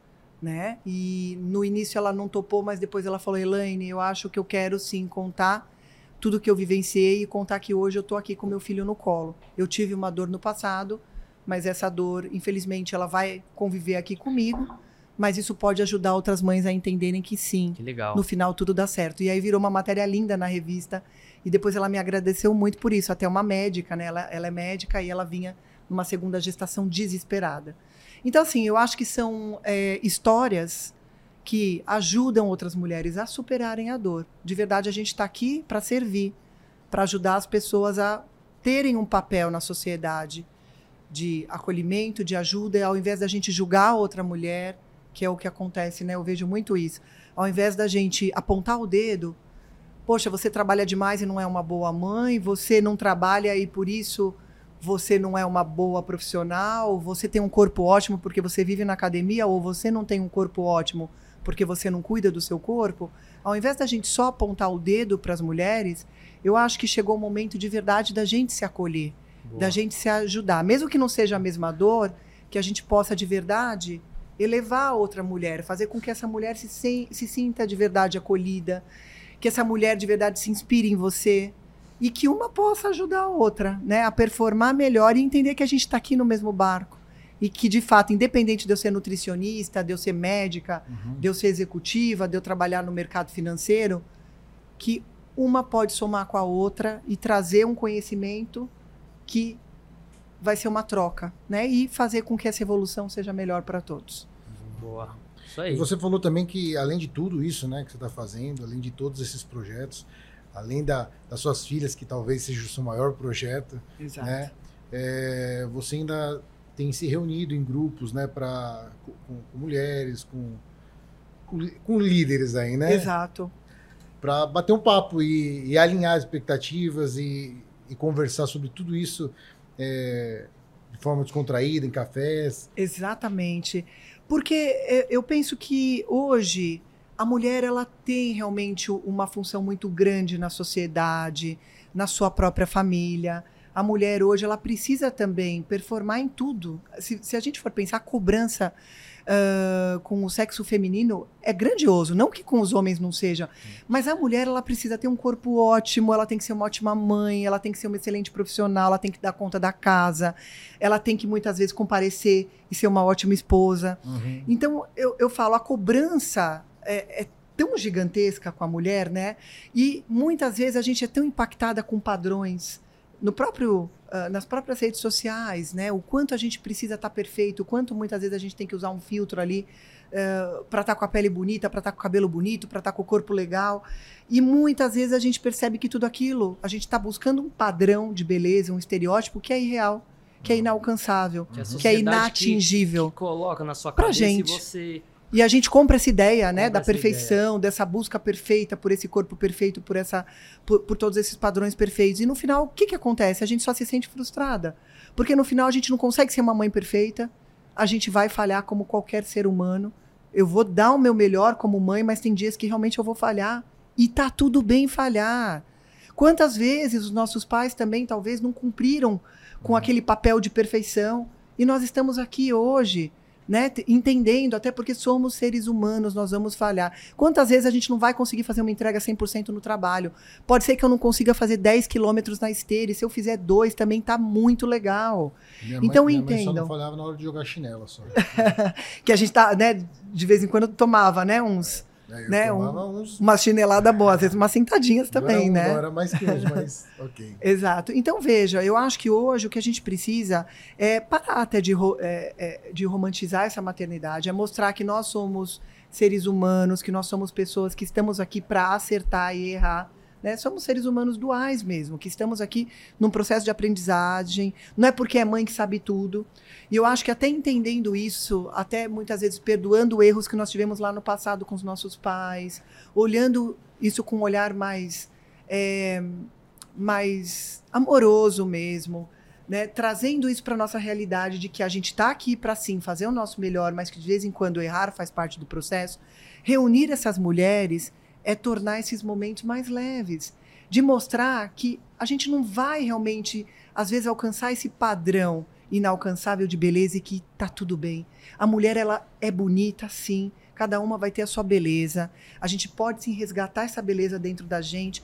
né? E no início ela não topou, mas depois ela falou: Elaine, eu acho que eu quero sim contar tudo que eu vivenciei e contar que hoje eu tô aqui com meu filho no colo. Eu tive uma dor no passado, mas essa dor, infelizmente, ela vai conviver aqui comigo. Mas isso pode ajudar outras mães a entenderem que sim. Que legal. No final tudo dá certo. E aí virou uma matéria linda na revista. E depois ela me agradeceu muito por isso. Até uma médica, né? Ela, ela é médica e ela vinha numa segunda gestação desesperada. Então, assim, eu acho que são é, histórias que ajudam outras mulheres a superarem a dor. De verdade, a gente está aqui para servir, para ajudar as pessoas a terem um papel na sociedade de acolhimento, de ajuda, ao invés da gente julgar outra mulher, que é o que acontece, né? Eu vejo muito isso. Ao invés da gente apontar o dedo, poxa, você trabalha demais e não é uma boa mãe, você não trabalha e por isso você não é uma boa profissional, você tem um corpo ótimo porque você vive na academia, ou você não tem um corpo ótimo porque você não cuida do seu corpo, ao invés da gente só apontar o dedo para as mulheres, eu acho que chegou o momento de verdade da gente se acolher, Boa. da gente se ajudar, mesmo que não seja a mesma dor, que a gente possa de verdade elevar a outra mulher, fazer com que essa mulher se, se, se sinta de verdade acolhida, que essa mulher de verdade se inspire em você, e que uma possa ajudar a outra, né, a performar melhor e entender que a gente está aqui no mesmo barco e que de fato, independente de eu ser nutricionista, de eu ser médica, uhum. de eu ser executiva, de eu trabalhar no mercado financeiro, que uma pode somar com a outra e trazer um conhecimento que vai ser uma troca, né, e fazer com que essa evolução seja melhor para todos. Boa. Isso aí. E você falou também que além de tudo isso, né, que você está fazendo, além de todos esses projetos, além da, das suas filhas, que talvez seja o seu maior projeto, Exato. né? É, você ainda tem se reunido em grupos, né, para com, com, mulheres, com, com, com, líderes aí, né? Exato. Para bater um papo e, e alinhar expectativas e, e, conversar sobre tudo isso é, de forma descontraída, em cafés. Exatamente. Porque é, eu penso que hoje a mulher ela tem realmente uma função muito grande na sociedade, na sua própria família. A mulher hoje ela precisa também performar em tudo. Se, se a gente for pensar, a cobrança uh, com o sexo feminino é grandioso. Não que com os homens não seja, mas a mulher ela precisa ter um corpo ótimo, ela tem que ser uma ótima mãe, ela tem que ser uma excelente profissional, ela tem que dar conta da casa, ela tem que muitas vezes comparecer e ser uma ótima esposa. Uhum. Então eu, eu falo, a cobrança é, é tão gigantesca com a mulher, né? E muitas vezes a gente é tão impactada com padrões no próprio uh, nas próprias redes sociais, né? O quanto a gente precisa estar tá perfeito, o quanto muitas vezes a gente tem que usar um filtro ali uh, para estar tá com a pele bonita, para estar tá com o cabelo bonito, para estar com o corpo legal. E muitas vezes a gente percebe que tudo aquilo, a gente está buscando um padrão de beleza, um estereótipo que é irreal, que é inalcançável, que, que é inatingível. Que, que coloca na sua cabeça pra gente. você e a gente compra essa ideia, né, da perfeição, ideia. dessa busca perfeita por esse corpo perfeito, por essa por, por, todos esses padrões perfeitos. E no final, o que que acontece? A gente só se sente frustrada. Porque no final a gente não consegue ser uma mãe perfeita, a gente vai falhar como qualquer ser humano. Eu vou dar o meu melhor como mãe, mas tem dias que realmente eu vou falhar. E tá tudo bem falhar. Quantas vezes os nossos pais também talvez não cumpriram com uhum. aquele papel de perfeição e nós estamos aqui hoje né? Entendendo, até porque somos seres humanos, nós vamos falhar. Quantas vezes a gente não vai conseguir fazer uma entrega 100% no trabalho? Pode ser que eu não consiga fazer 10 quilômetros na esteira, e se eu fizer dois também tá muito legal. Minha então mãe, entendam. Minha mãe só não falhava na hora de jogar chinela só. [LAUGHS] que a gente tá, né, de vez em quando tomava, né, uns é, né? Um, uns... Uma chinelada boa, às vezes umas sentadinhas também, não né? Agora mais [LAUGHS] que hoje, mas ok. Exato. Então, veja, eu acho que hoje o que a gente precisa é parar até de, é, é, de romantizar essa maternidade, é mostrar que nós somos seres humanos, que nós somos pessoas que estamos aqui para acertar e errar Né? Somos seres humanos duais mesmo, que estamos aqui num processo de aprendizagem. Não é porque é mãe que sabe tudo. E eu acho que até entendendo isso, até muitas vezes perdoando erros que nós tivemos lá no passado com os nossos pais, olhando isso com um olhar mais, é, mais amoroso mesmo, né? trazendo isso para nossa realidade de que a gente está aqui para sim fazer o nosso melhor, mas que de vez em quando errar faz parte do processo. Reunir essas mulheres é tornar esses momentos mais leves, de mostrar que a gente não vai realmente, às vezes, alcançar esse padrão inalcançável de beleza e que tá tudo bem. A mulher ela é bonita, sim. Cada uma vai ter a sua beleza. A gente pode sim resgatar essa beleza dentro da gente,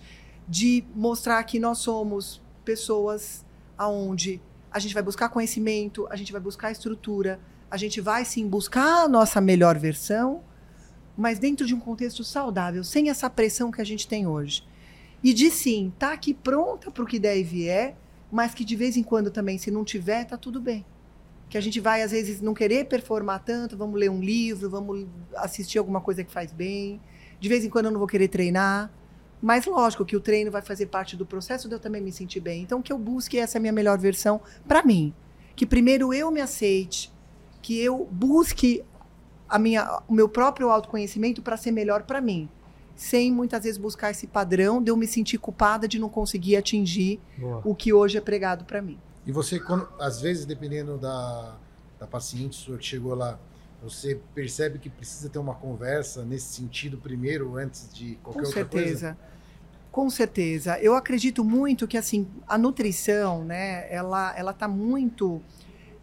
de mostrar que nós somos pessoas aonde a gente vai buscar conhecimento, a gente vai buscar estrutura, a gente vai sim buscar a nossa melhor versão, mas dentro de um contexto saudável, sem essa pressão que a gente tem hoje. E de sim, tá aqui pronta para o que der e vier, mas que de vez em quando também, se não tiver, tá tudo bem. Que a gente vai, às vezes, não querer performar tanto, vamos ler um livro, vamos assistir alguma coisa que faz bem. De vez em quando eu não vou querer treinar. Mas lógico que o treino vai fazer parte do processo de eu também me sentir bem. Então que eu busque essa minha melhor versão para mim. Que primeiro eu me aceite, que eu busque a minha, o meu próprio autoconhecimento para ser melhor para mim. Sem muitas vezes buscar esse padrão de eu me sentir culpada de não conseguir atingir Boa. o que hoje é pregado para mim. E você, quando, às vezes, dependendo da, da paciente sua que chegou lá, você percebe que precisa ter uma conversa nesse sentido primeiro, antes de qualquer Com outra certeza. coisa? Com certeza. Eu acredito muito que assim a nutrição, né, ela ela está muito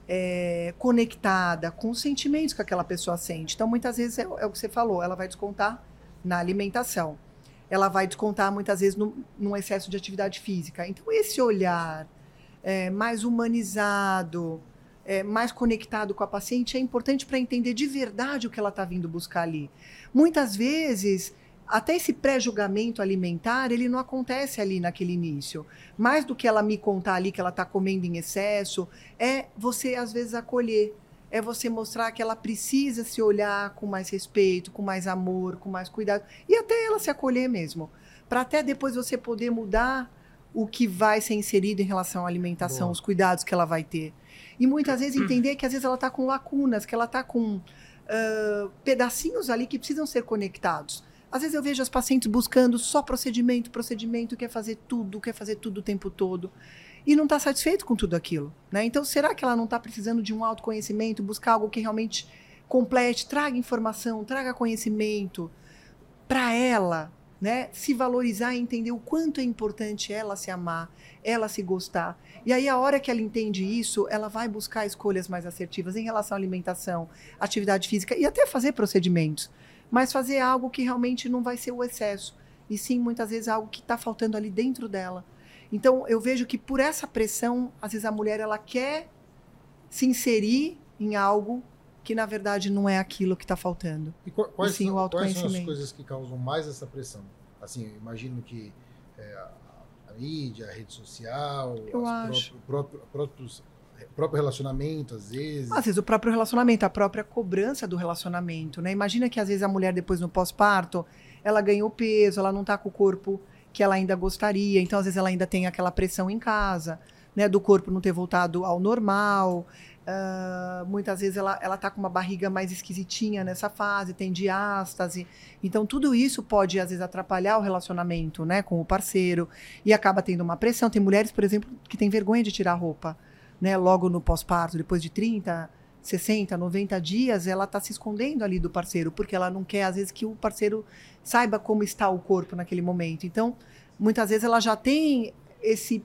é, conectada com os sentimentos que aquela pessoa sente. Então, muitas vezes é, é, o que você falou, ela vai descontar na alimentação. Ela vai descontar muitas vezes no, num excesso de atividade física. Então, esse olhar é, mais humanizado, é, mais conectado com a paciente é importante para entender de verdade o que ela está vindo buscar ali. Muitas vezes até esse pré-julgamento alimentar, ele não acontece ali naquele início. Mais do que ela me contar ali que ela está comendo em excesso, é você, às vezes, acolher. É você mostrar que ela precisa se olhar com mais respeito, com mais amor, com mais cuidado. E até ela se acolher mesmo. Para até depois você poder mudar o que vai ser inserido em relação à alimentação, Boa. os cuidados que ela vai ter. E muitas vezes entender que às vezes ela está com lacunas, que ela está com uh, pedacinhos ali que precisam ser conectados. Às vezes eu vejo as pacientes buscando só procedimento, procedimento, quer fazer tudo, quer fazer tudo o tempo todo. E não está satisfeito com tudo aquilo. Né? Então, será que ela não está precisando de um autoconhecimento, buscar algo que realmente complete, traga informação, traga conhecimento para ela, né? Se valorizar e entender o quanto é importante ela se amar, ela se gostar. E aí, a hora que ela entende isso, ela vai buscar escolhas mais assertivas em relação à alimentação, atividade física e até fazer procedimentos mas fazer algo que realmente não vai ser o excesso, e sim muitas vezes algo que está faltando ali dentro dela. Então eu vejo que por essa pressão, às vezes a mulher ela quer se inserir em algo que na verdade não é aquilo que está faltando. E quais, sim, são, o autoconhecimento. quais são as coisas que causam mais essa pressão? Assim, imagino que é, a, mídia, a rede social, eu acho. Próprios, próprios próprio relacionamento, às vezes. Às vezes o próprio relacionamento, a própria cobrança do relacionamento, né? Imagina que às vezes a mulher depois no pós-parto, ela ganhou peso, ela não tá com o corpo que ela ainda gostaria, então às vezes ela ainda tem aquela pressão em casa, né? Do corpo não ter voltado ao normal. Uh, muitas vezes ela, ela tá com uma barriga mais esquisitinha nessa fase, tem diástase. Então, tudo isso pode, às vezes, atrapalhar o relacionamento né, com o parceiro e acaba tendo uma pressão. Tem mulheres, por exemplo, que têm vergonha de tirar roupa né, logo no pós-parto, depois de 30, 60, 90 dias, ela está se escondendo ali do parceiro, porque ela não quer, às vezes, que o parceiro saiba como está o corpo naquele momento. Então, muitas vezes ela já tem esse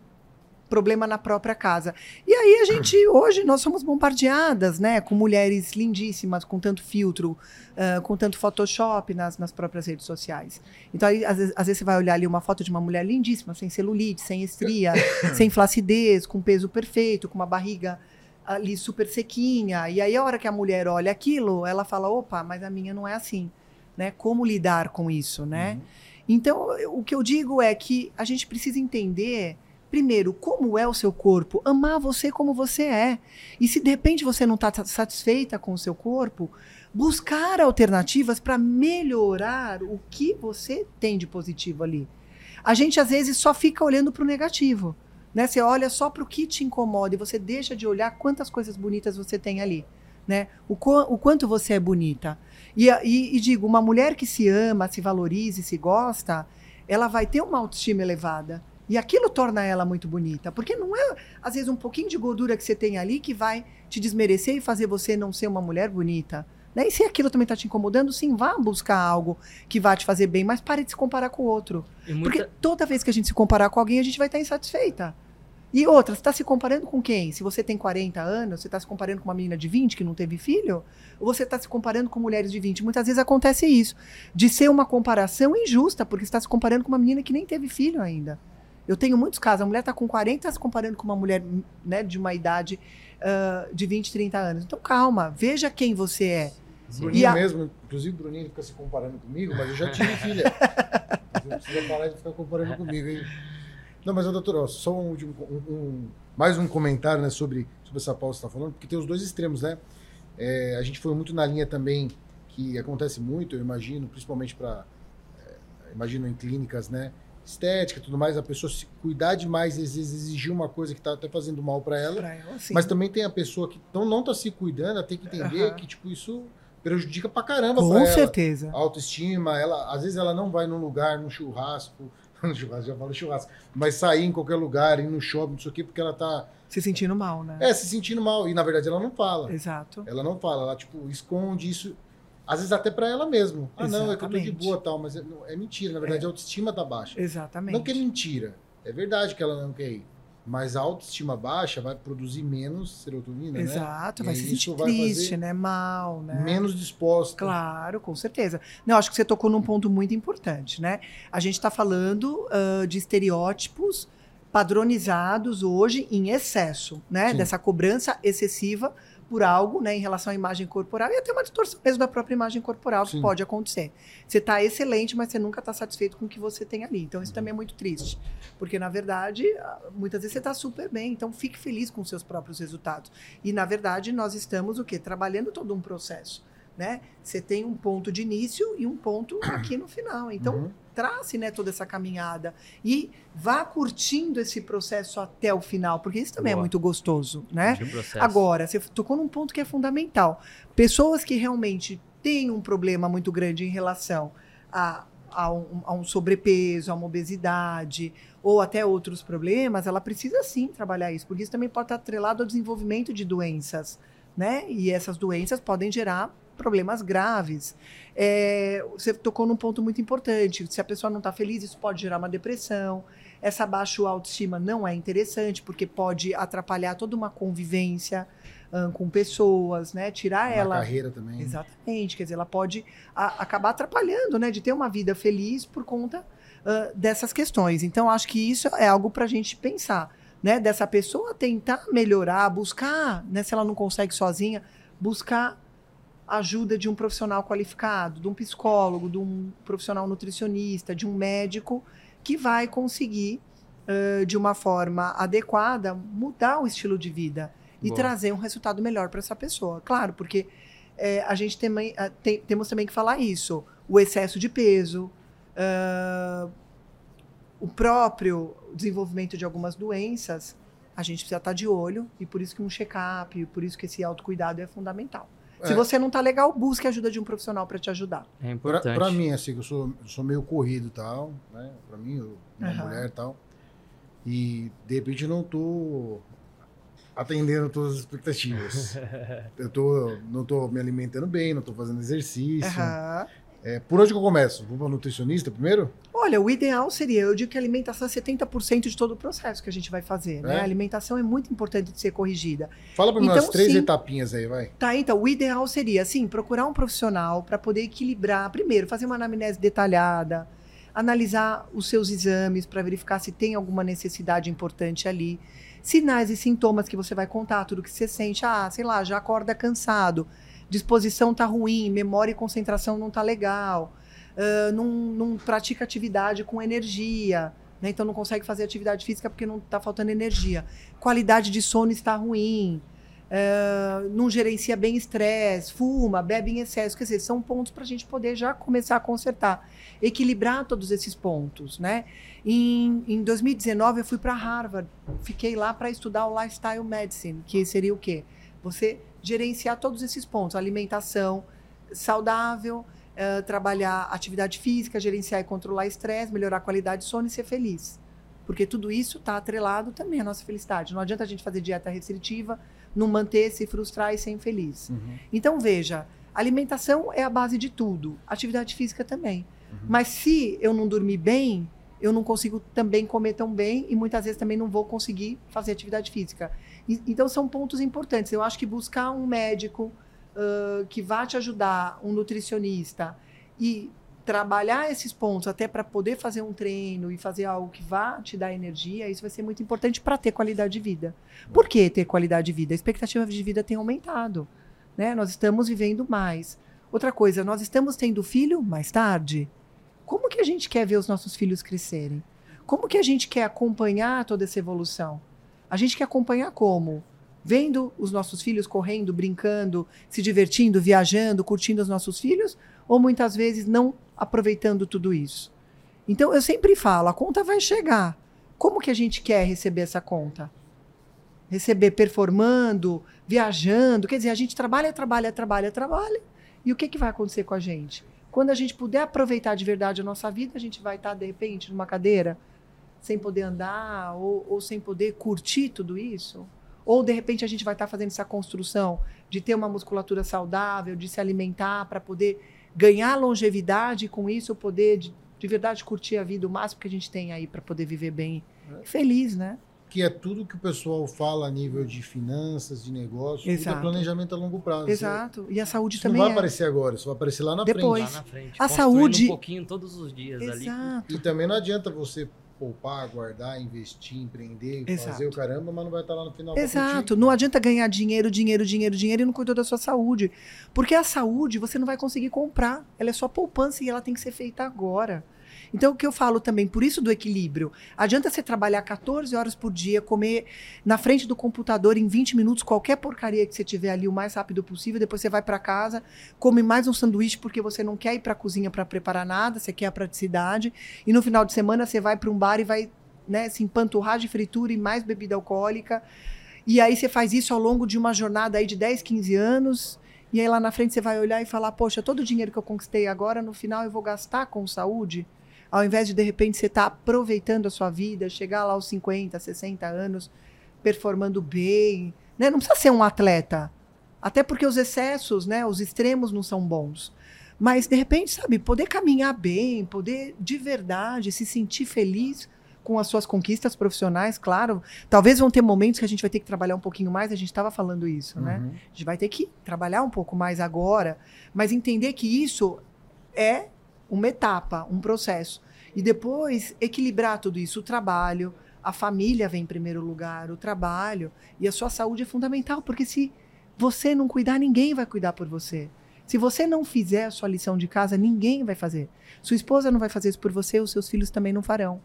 problema na própria casa. E aí a gente, hoje, nós somos bombardeadas, né, com mulheres lindíssimas, com tanto filtro, uh, com tanto Photoshop nas, nas próprias redes sociais. Então, aí, às vezes, às vezes, você vai olhar ali uma foto de uma mulher lindíssima, sem celulite, sem estria, [COUGHS] sem flacidez, com peso perfeito, com uma barriga ali super sequinha. E aí, a hora que a mulher olha aquilo, ela fala: opa, mas a minha não é assim. Né? Como lidar com isso, né? Uhum. Então, o que eu digo é que a gente precisa entender primeiro, como é o seu corpo, amar você como você é. E se de repente você não está satisfeita com o seu corpo, buscar alternativas para melhorar o que você tem de positivo ali. A gente às vezes só fica olhando para o negativo. Né? Você olha só para o que te incomoda e você deixa de olhar quantas coisas bonitas você tem ali. Né? O, o quanto você é bonita. E, e, e, digo, uma mulher que se ama, se valoriza, se gosta, ela vai ter uma autoestima elevada. E aquilo torna ela muito bonita. Porque não é, às vezes, um pouquinho de gordura que você tem ali que vai te desmerecer e fazer você não ser uma mulher bonita. Né? E se aquilo também está te incomodando, sim, vá buscar algo que vá te fazer bem, mas pare de se comparar com o outro. Muita... Porque toda vez que a gente se comparar com alguém, a gente vai estar insatisfeita. E outra, você está se comparando com quem? Se você tem 40 anos, você está se comparando com uma menina de 20 que não teve filho? Ou você está se comparando com mulheres de 20? Muitas vezes acontece isso, de ser uma comparação injusta, porque você está se comparando com uma menina que nem teve filho ainda. Eu tenho muitos casos, a mulher está com 40 se comparando com uma mulher né, de uma idade uh, de 20, 30 anos. Então calma, veja quem você é. Bruninho a... mesmo, inclusive o Bruninho fica se comparando comigo, mas eu já tive filha. Você não precisa parar de ficar comparando comigo, hein? Não, mas, doutor, só um, um, um, mais um comentário né, sobre, sobre essa pausa que você está falando, porque tem os dois extremos, né? É, a gente foi muito na linha também que acontece muito, eu imagino, principalmente para. É, imagino em clínicas, né? Estética e tudo mais, a pessoa se cuidar demais, às vezes exigir uma coisa que está até fazendo mal para ela. Pra ela mas também tem a pessoa que não, não tá se cuidando, ela tem que entender uhum. que, tipo, isso prejudica pra caramba Com pra certeza. A autoestima, ela, às vezes ela não vai num lugar, num churrasco, [LAUGHS] no churrasco, já falo churrasco, mas sair em qualquer lugar, ir no shopping, não sei o quê, porque ela tá. Se sentindo mal, né? É, se sentindo mal. E na verdade ela não fala. Exato. Ela não fala, ela, tipo, esconde isso. Às vezes até para ela mesma. Ah, Exatamente. não, é que eu tô de boa tal, mas é, é mentira. Na verdade, é. a autoestima tá baixa. Exatamente. Não que é mentira. É verdade que ela não quer ir. Mas a autoestima baixa vai produzir menos serotonina, né? Exato, né? vai se sentir triste, né? Mal, né? Menos disposta. Claro, com certeza. Não, acho que você tocou num ponto muito importante, né? A gente está falando uh, de estereótipos padronizados hoje em excesso, né? Sim. Dessa cobrança excessiva por algo, né, em relação à imagem corporal e até uma distorção mesmo da própria imagem corporal Sim. que pode acontecer. Você está excelente, mas você nunca está satisfeito com o que você tem ali. Então isso uhum. também é muito triste, porque na verdade muitas vezes você está super bem. Então fique feliz com seus próprios resultados. E na verdade nós estamos o quê? Trabalhando todo um processo né? Você tem um ponto de início e um ponto aqui no final. Então, uhum. Trace né, toda essa caminhada e vá curtindo esse processo até o final, porque isso também é Boa. é muito gostoso, né? Agora, você tocou num ponto que é fundamental. Pessoas que realmente têm um problema muito grande em relação a, a, um, a um sobrepeso, a uma obesidade ou até outros problemas, ela precisa sim trabalhar isso, porque isso também pode estar atrelado ao desenvolvimento de doenças, né? E essas doenças podem gerar problemas graves. É, você tocou num ponto muito importante. Se a pessoa não está feliz, isso pode gerar uma depressão. Essa baixa autoestima não é interessante, porque pode atrapalhar toda uma convivência com pessoas, né? Tirar uma ela. carreira também. Exatamente. Quer dizer, ela pode a, acabar atrapalhando, né? De ter uma vida feliz por conta uh, dessas questões. Então, acho que isso é algo para a gente pensar. Né, dessa pessoa tentar melhorar, buscar, né, se ela não consegue sozinha, buscar ajuda de um profissional qualificado, de um psicólogo, de um profissional nutricionista, de um médico que vai conseguir, uh, de uma forma adequada, mudar o estilo de vida e Boa. trazer um resultado melhor para essa pessoa. Claro, porque é, a gente tem, tem, temos também que falar isso: o excesso de peso, uh, o próprio desenvolvimento de algumas doenças, a gente precisa estar de olho e por isso que um check-up, por isso que esse autocuidado é fundamental. Se é. você não tá legal, busque a ajuda de um profissional para te ajudar. É importante. Para mim, assim, eu sou, eu sou meio corrido e tal, né? Para mim, eu, uma uhum. mulher e tal. E, de repente, não tô atendendo todas as expectativas. [LAUGHS] eu tô, não tô me alimentando bem, não tô fazendo exercício. Uhum. É, por onde que eu começo? Vou para nutricionista primeiro? Olha, o ideal seria, eu digo que a alimentação é 70% de todo o processo que a gente vai fazer. Né? É? A alimentação é muito importante de ser corrigida. Fala para mim então, umas três sim, etapinhas aí, vai. Tá, então, o ideal seria, assim, procurar um profissional para poder equilibrar, primeiro, fazer uma anamnese detalhada, analisar os seus exames para verificar se tem alguma necessidade importante ali. Sinais e sintomas que você vai contar, tudo que você sente. Ah, sei lá, já acorda cansado disposição tá ruim, memória e concentração não tá legal, uh, não, não pratica atividade com energia, né? então não consegue fazer atividade física porque não está faltando energia. Qualidade de sono está ruim. uh, não gerencia bem estresse, fuma, bebe em excesso. Quer dizer, são pontos para a gente poder já começar a consertar. Equilibrar todos esses pontos, né? Em, em 2019, eu fui para Harvard. Fiquei lá para estudar o Lifestyle Medicine, que seria o quê? Você gerenciar todos esses pontos. Alimentação saudável, uh, trabalhar atividade física, gerenciar e controlar estresse, melhorar a qualidade de sono e ser feliz. Porque tudo isso está atrelado também à nossa felicidade. Não adianta a gente fazer dieta restritiva, não manter, se frustrar e ser infeliz. Uhum. Então, veja, alimentação é a base de tudo, atividade física também. Uhum. Mas se eu não dormir bem, eu não consigo também comer tão bem e muitas vezes também não vou conseguir fazer atividade física. E, então, são pontos importantes. Eu acho que buscar um médico uh, que vá te ajudar, um nutricionista, e trabalhar esses pontos até para poder fazer um treino e fazer algo que vá te dar energia, isso vai ser muito importante para ter qualidade de vida. Por que ter qualidade de vida? A expectativa de vida tem aumentado. Né? Nós estamos vivendo mais. Outra coisa, nós estamos tendo filho mais tarde. Como que a gente quer ver os nossos filhos crescerem? Como que a gente quer acompanhar toda essa evolução? A gente quer acompanhar como? Vendo os nossos filhos correndo, brincando, se divertindo, viajando, curtindo os nossos filhos? Ou muitas vezes não aproveitando tudo isso? Então eu sempre falo, a conta vai chegar. Como que a gente quer receber essa conta? Receber performando, viajando, quer dizer, a gente trabalha, trabalha, trabalha, trabalha. E o que, que vai acontecer com a gente? Quando a gente puder aproveitar de verdade a nossa vida, a gente vai estar, de repente, numa cadeira, sem poder andar, ou, ou sem poder curtir tudo isso? Ou de repente a gente vai estar fazendo essa construção de ter uma musculatura saudável, de se alimentar para poder ganhar longevidade e com isso poder de, de, verdade curtir a vida o máximo que a gente tem aí para poder viver bem e feliz, né? Que é tudo que o pessoal fala a nível de finanças, de negócios, Exato. tudo é planejamento a longo prazo. Exato. E a saúde isso também. Não vai é. aparecer agora, isso vai aparecer lá na Depois. frente. Lá na frente. A saúde. um pouquinho todos os dias Exato. ali. E também não adianta você poupar, guardar, investir, empreender, Exato. fazer o caramba, mas não vai estar lá no final. Exato. Não adianta ganhar dinheiro, dinheiro, dinheiro, dinheiro e não cuidar da sua saúde. Porque a saúde você não vai conseguir comprar. Ela é só poupança e ela tem que ser feita agora. Então, o que eu falo também, por isso do equilíbrio. Adianta você trabalhar 14 horas por dia, comer na frente do computador em 20 minutos qualquer porcaria que você tiver ali o mais rápido possível, depois você vai para casa, come mais um sanduíche porque você não quer ir para a cozinha para preparar nada, você quer a praticidade, e no final de semana você vai para um bar e vai né, se empanturrar de fritura e mais bebida alcoólica. E aí você faz isso ao longo de uma jornada aí de 10, 15 anos, e aí lá na frente você vai olhar e falar: "Poxa, todo o dinheiro que eu conquistei agora, no final eu vou gastar com saúde?" Ao invés de de repente você estar tá aproveitando a sua vida, chegar lá aos 50, 60 anos, performando bem, né? Não precisa ser um atleta, até porque os excessos, né, os extremos não são bons. Mas de repente, sabe, poder caminhar bem, poder de verdade se sentir feliz com as suas conquistas profissionais, claro. Talvez vão ter momentos que a gente vai ter que trabalhar um pouquinho mais, a gente estava falando isso, né? uhum. né? A gente vai ter que trabalhar um pouco mais agora, mas entender que isso é uma etapa, um processo. E depois equilibrar tudo isso, o trabalho, a família vem em primeiro lugar, o trabalho e a sua saúde é fundamental, porque se você não cuidar, ninguém vai cuidar por você. Se você não fizer a sua lição de casa, ninguém vai fazer. Sua esposa não vai fazer isso por você, os seus filhos também não farão.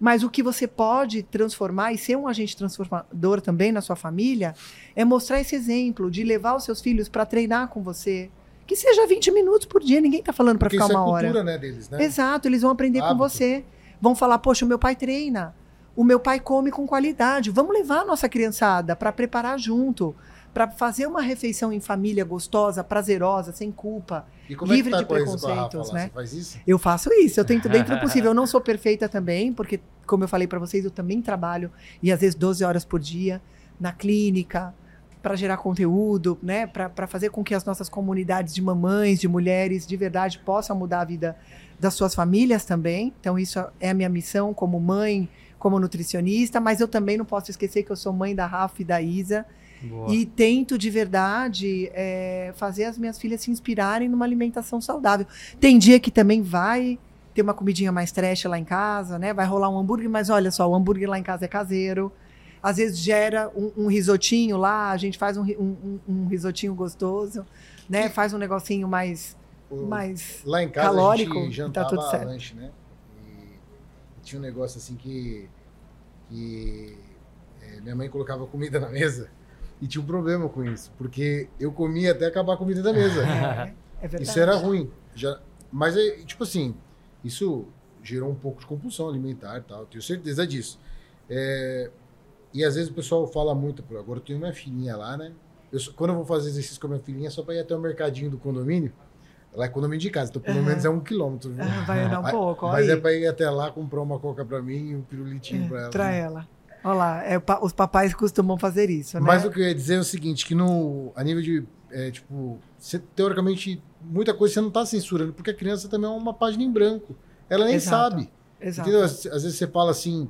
Mas o que você pode transformar e ser um agente transformador também na sua família é mostrar esse exemplo de levar os seus filhos para treinar com você, que seja 20 minutos por dia, ninguém está falando para ficar uma é hora. Cultura, né, deles, né? Exato, eles vão aprender Hábito. com você. Vão falar, poxa, o meu pai treina, o meu pai come com qualidade. Vamos levar a nossa criançada para preparar junto, para fazer uma refeição em família gostosa, prazerosa, sem culpa, livre é tá de preconceitos, né? Você faz isso? Eu faço isso, eu tento dentro do [LAUGHS] possível. Eu não sou perfeita também, porque como eu falei para vocês, eu também trabalho e às vezes 12 horas por dia na clínica, para gerar conteúdo, né, para fazer com que as nossas comunidades de mamães, de mulheres, de verdade possam mudar a vida das suas famílias também. Então isso é a minha missão como mãe, como nutricionista, mas eu também não posso esquecer que eu sou mãe da Rafa e da Isa. Boa. E tento de verdade é, fazer as minhas filhas se inspirarem numa alimentação saudável. Tem dia que também vai ter uma comidinha mais trash lá em casa, né? Vai rolar um hambúrguer, mas olha só, o hambúrguer lá em casa é caseiro às vezes gera um, um risotinho lá, a gente faz um, um, um risotinho gostoso, né? Faz um negocinho mais, o, mais lá em casa calórico. A gente jantava tá tudo certo. lanche, né? E tinha um negócio assim que, que é, minha mãe colocava comida na mesa E tinha um problema com isso, porque eu comia até acabar a comida da mesa. [LAUGHS] É, é verdade. Isso era ruim. Já, mas, é, tipo assim, isso gerou um pouco de compulsão alimentar e tal, tenho certeza disso. É, e às vezes o pessoal fala muito, agora eu tenho uma filhinha lá, né? Eu, quando eu vou fazer exercício com a minha filhinha, é só para ir até o mercadinho do condomínio. Lá é condomínio de casa, então pelo uhum. menos é um quilômetro. Ah, vai andar um [LAUGHS] pouco, Mas é para ir até lá, comprar uma coca para mim e um pirulitinho é, para ela. Para né? ela. Olha lá, é, os papais costumam fazer isso, né? Mas o que eu ia dizer é o seguinte, que no, a nível de, é, tipo, você, teoricamente, muita coisa você não está censurando, porque a criança também é uma página em branco. Ela nem Exato. sabe. Exato. Entendeu? Às, às, vezes você fala assim,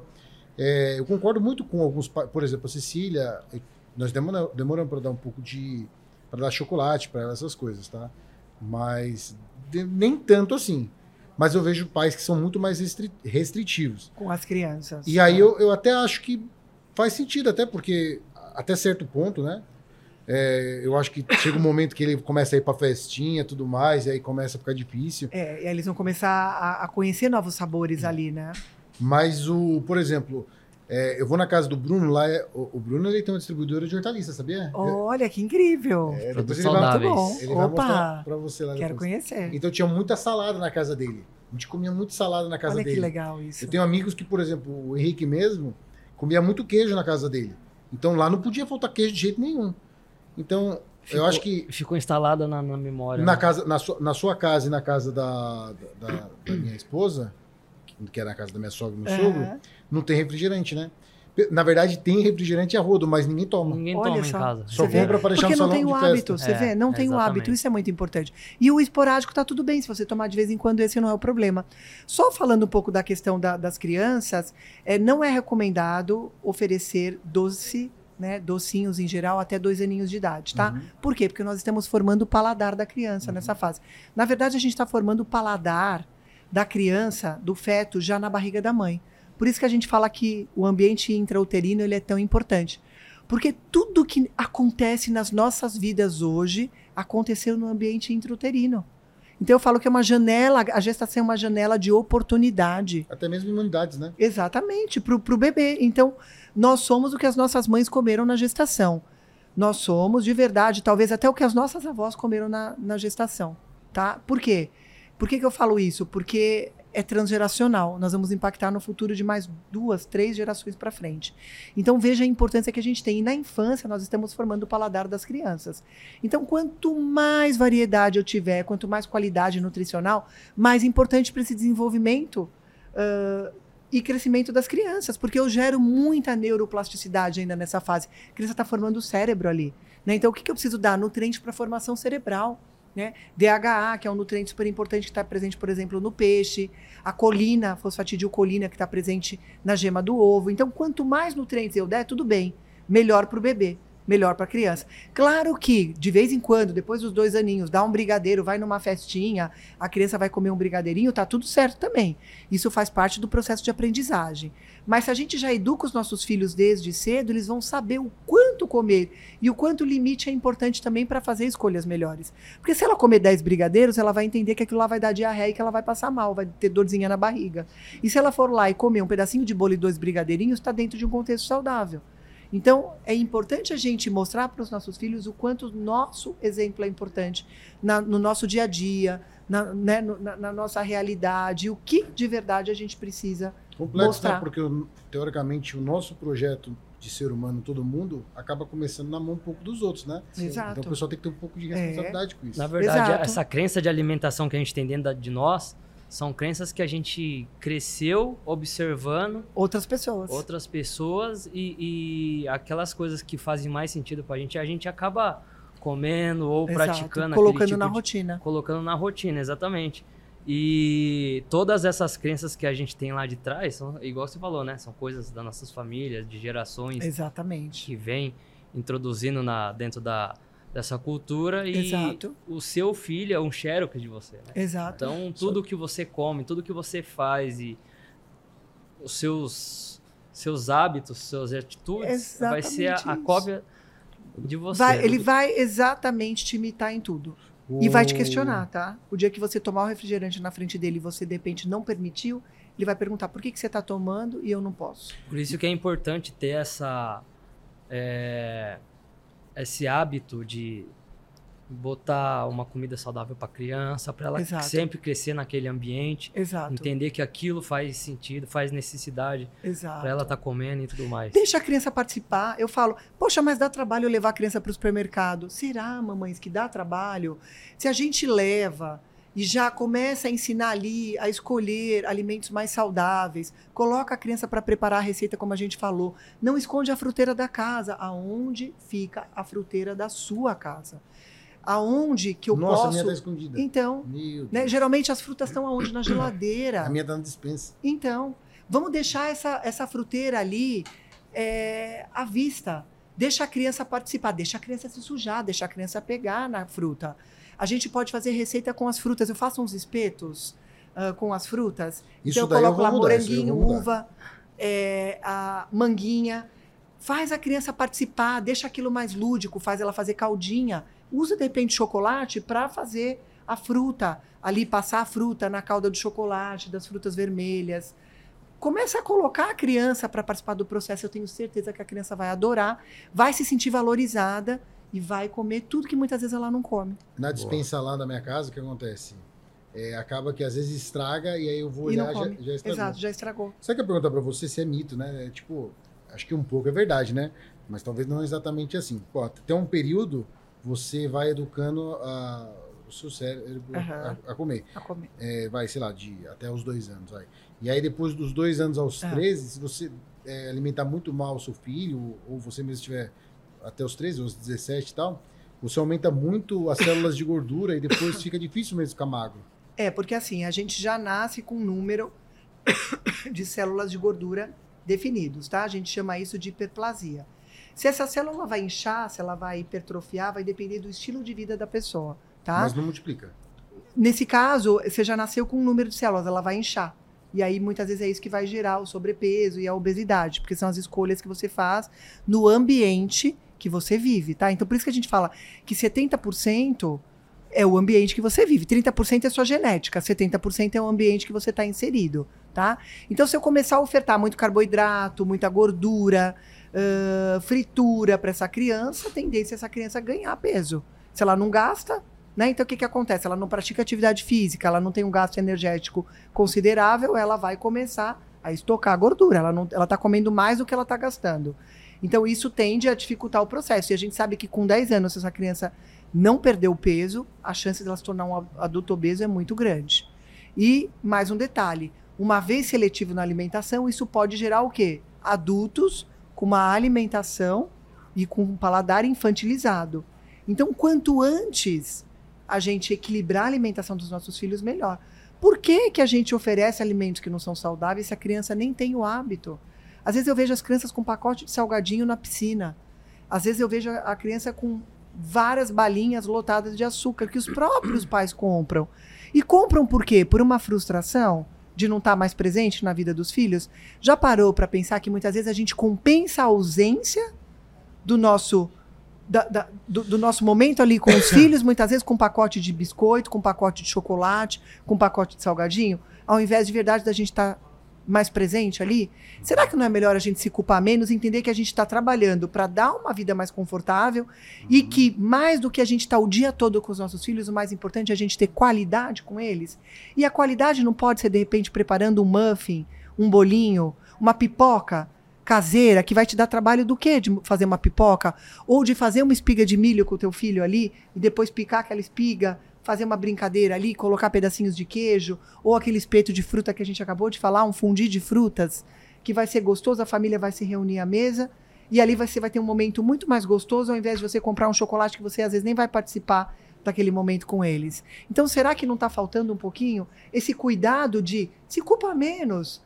é, eu concordo muito com alguns, por exemplo, a Cecília, nós demoramos para dar um pouco de, para dar chocolate para essas coisas, tá? Mas de, nem tanto assim. Mas eu vejo pais que são muito mais restritivos. Com as crianças. E aí eu, eu até acho que faz sentido, até porque, até certo ponto, né? É, eu acho que chega um momento que ele começa a ir pra festinha tudo mais, e aí começa a ficar difícil. É, e aí eles vão começar a, a conhecer novos sabores ali, né? Mas o, por exemplo, é, eu vou na casa do Bruno, lá é, o, o, Bruno ele tem uma distribuidora de hortaliças, sabia? Olha, que incrível! É, depois ele vai, muito bom. Ele vai mostrar pra você lá Quero depois. conhecer. Então tinha muita salada na casa dele. A gente comia muito salada na casa Olha dele. Olha que legal isso. Eu tenho amigos que, por exemplo, o Henrique mesmo, comia muito queijo na casa dele. Então lá não podia faltar queijo de jeito nenhum. Então, ficou, eu acho que. Ficou instalada na, na memória. Na, né? casa, na, sua, na sua casa e na casa da, da, da minha esposa, que era na casa da minha sogra e meu uhum. sogro, não tem refrigerante, né? Na verdade, tem refrigerante a rodo, mas ninguém toma. Ninguém Olha toma só. em casa. Só compra para deixar Porque no não tem o hábito, você é, vê? Não tem o hábito, isso é muito importante. E o esporádico tá tudo bem, se você tomar de vez em quando, esse não é o problema. Só falando um pouco da questão da, das crianças, é, não é recomendado oferecer doce né, docinhos em geral, até dois aninhos de idade, tá? Uhum. Por quê? Porque nós estamos formando o paladar da criança uhum. nessa fase. Na verdade, a gente está formando o paladar da criança, do feto, já na barriga da mãe. Por isso que a gente fala que o ambiente intrauterino ele é tão importante. Porque tudo que acontece nas nossas vidas hoje aconteceu no ambiente intrauterino. Então eu falo que é uma janela, a gestação é uma janela de oportunidade. Até mesmo imunidades, né? Exatamente, para o bebê. Então, nós somos o que as nossas mães comeram na gestação. Nós somos, de verdade, talvez até o que as nossas avós comeram na, na gestação. Tá? Por quê? Por que, que eu falo isso? Porque é transgeracional. Nós vamos impactar no futuro de mais duas, três gerações para frente. Então veja a importância que a gente tem. E na infância nós estamos formando o paladar das crianças. Então quanto mais variedade eu tiver, quanto mais qualidade nutricional, mais importante para esse desenvolvimento uh, e crescimento das crianças, porque eu gero muita neuroplasticidade ainda nessa fase. A criança está formando o cérebro ali. Né? Então o que, que eu preciso dar? Nutriente para formação cerebral. Né? DHA, que é um nutriente super importante que está presente, por exemplo, no peixe, a colina, fosfatidilcolina, que está presente na gema do ovo. Então, quanto mais nutrientes eu der, tudo bem, melhor para o bebê melhor para a criança. Claro que, de vez em quando, depois dos dois aninhos, dá um brigadeiro, vai numa festinha, a criança vai comer um brigadeirinho, tá tudo certo também. Isso faz parte do processo de aprendizagem. Mas se a gente já educa os nossos filhos desde cedo, eles vão saber o quanto comer e o quanto o limite é importante também para fazer escolhas melhores. Porque se ela comer 10 brigadeiros, ela vai entender que aquilo lá vai dar diarreia e que ela vai passar mal, vai ter dorzinha na barriga. E se ela for lá e comer um pedacinho de bolo e dois brigadeirinhos, está dentro de um contexto saudável. Então, é importante a gente mostrar para os nossos filhos o quanto o nosso exemplo é importante na, no nosso dia a dia, na, né, na, na, nossa realidade, o que de verdade a gente precisa Complexo, né? mostrar. Né? Porque, teoricamente, o nosso projeto de ser humano, todo mundo, acaba começando na mão um pouco dos outros, né? Exato. Então, o pessoal tem que ter um pouco de responsabilidade é. com isso. Na verdade, Exato. essa crença de alimentação que a gente tem dentro de nós são crenças que a gente cresceu observando outras pessoas. Outras pessoas e, e aquelas coisas que fazem mais sentido pra gente, a gente acaba comendo ou Exato. praticando colocando tipo na de, rotina. Colocando na rotina, exatamente. E todas essas crenças que a gente tem lá de trás, são, igual você falou, né? São coisas das nossas famílias, de gerações. Exatamente. Que vem introduzindo na, dentro da, dessa cultura e Exato. o seu filho é um xerox de você. Né? Exato. Então, tudo que você come, tudo que você faz e os seus, seus hábitos, suas atitudes, exatamente vai ser a, a, cópia de você. Vai, ele vai exatamente te imitar em tudo. E vai te questionar, tá? O dia que você tomar o refrigerante na frente dele e você, de repente, não permitiu, ele vai perguntar por que, que você está tomando e eu não posso. Por isso que é importante ter essa... É esse hábito de botar uma comida saudável para criança, para ela Exato. sempre crescer naquele ambiente, Exato. entender que aquilo faz sentido, faz necessidade para ela estar tá comendo e tudo mais. Deixa a criança participar. Eu falo, poxa, mas dá trabalho levar a criança para o supermercado. Será, mamães, que dá trabalho? Se a gente leva e já começa a ensinar ali a escolher alimentos mais saudáveis, coloca a criança para preparar a receita como a gente falou, não esconde a fruteira da casa, aonde fica a fruteira da sua casa aonde que eu Nossa, posso. a minha tá escondida. Então, né, geralmente as frutas estão aonde na geladeira. A minha tá na dispensa. Então, vamos deixar essa, essa fruteira ali é, à vista. Deixa a criança participar, deixa a criança se sujar, deixa a criança pegar na fruta. A gente pode fazer receita com as frutas. Eu faço uns espetos uh, com as frutas. Isso então eu coloco eu lá moranguinho, uva, é, a manguinha. Faz a criança participar, deixa aquilo mais lúdico, faz ela fazer caldinha. Usa de repente chocolate para fazer a fruta, ali passar a fruta na calda do chocolate, das frutas vermelhas. Começa a colocar a criança para participar do processo. Eu tenho certeza que a criança vai adorar, vai se sentir valorizada e vai comer tudo que muitas vezes ela não come. Na dispensa Boa. lá da minha casa, o que acontece? É, acaba que às vezes estraga e aí eu vou olhar já, já estragou. Exato, já estragou. Sabe que eu perguntar para você se é mito, né? É, tipo, acho que um pouco é verdade, né? Mas talvez não exatamente assim. Pô, tem um período você vai educando a, o seu cérebro uhum. a, a, comer. A comer. É, vai, sei lá, de até os dois anos. Vai. E aí, depois dos dois anos aos uhum. 13, se você é, alimentar muito mal o seu filho, ou você mesmo estiver até os 13, os 17 e tal, você aumenta muito as células de gordura e depois fica difícil mesmo ficar magro. É, porque assim, a gente já nasce com um número [COUGHS] de células de gordura definidos, tá? A gente chama isso de hiperplasia. Se essa célula vai inchar, se ela vai hipertrofiar, vai depender do estilo de vida da pessoa, tá? Mas não multiplica. Nesse caso, você já nasceu com um número de células, ela vai inchar. E aí, muitas vezes, é isso que vai gerar o sobrepeso e a obesidade, porque são as escolhas que você faz no ambiente que você vive, tá? Então, por isso que a gente fala que 70% é o ambiente que você vive, 30% é sua genética, 70% é o ambiente que você está inserido, tá? Então, se eu começar a ofertar muito carboidrato, muita gordura, uh, fritura para essa criança, tendência é essa criança ganhar peso. Se ela não gasta, né? Então o que, que acontece? Ela não pratica atividade física, ela não tem um gasto energético considerável, ela vai começar a estocar gordura. Ela não, ela está comendo mais do que ela está gastando. Então isso tende a dificultar o processo. E a gente sabe que com 10 anos, se essa criança não perdeu peso, a chance dela se tornar um adulto obeso é muito grande. E mais um detalhe: uma vez seletivo na alimentação, isso pode gerar o quê? Adultos com uma alimentação e com um paladar infantilizado. Então, quanto antes a gente equilibrar a alimentação dos nossos filhos, melhor. Por que, que a gente oferece alimentos que não são saudáveis se a criança nem tem o hábito? Às vezes eu vejo as crianças com pacote de salgadinho na piscina. Às vezes eu vejo a criança com várias balinhas lotadas de açúcar que os próprios pais compram. E compram por quê? Por uma frustração? De não estar tá mais presente na vida dos filhos? Já parou para pensar que muitas vezes a gente compensa a ausência do nosso da, da, do, do, nosso momento ali com os [COUGHS] filhos, muitas vezes com um pacote de biscoito, com um pacote de chocolate, com um pacote de salgadinho, ao invés de verdade da gente estar tá mais presente ali? Será que não é melhor a gente se culpar menos, entender que a gente está trabalhando para dar uma vida mais confortável uhum. e que mais do que a gente estar tá o dia todo com os nossos filhos, o mais importante é a gente ter qualidade com eles? E a qualidade não pode ser de repente preparando um muffin, um bolinho, uma pipoca caseira que vai te dar trabalho do quê? De fazer uma pipoca ou de fazer uma espiga de milho com o teu filho ali e depois picar aquela espiga, fazer uma brincadeira ali, colocar pedacinhos de queijo, ou aquele espeto de fruta que a gente acabou de falar, um fundi de frutas, que vai ser gostoso, a família vai se reunir à mesa, e ali você vai ter um momento muito mais gostoso, ao invés de você comprar um chocolate que você às vezes nem vai participar daquele momento com eles. Então, será que não está faltando um pouquinho esse cuidado de se culpa menos?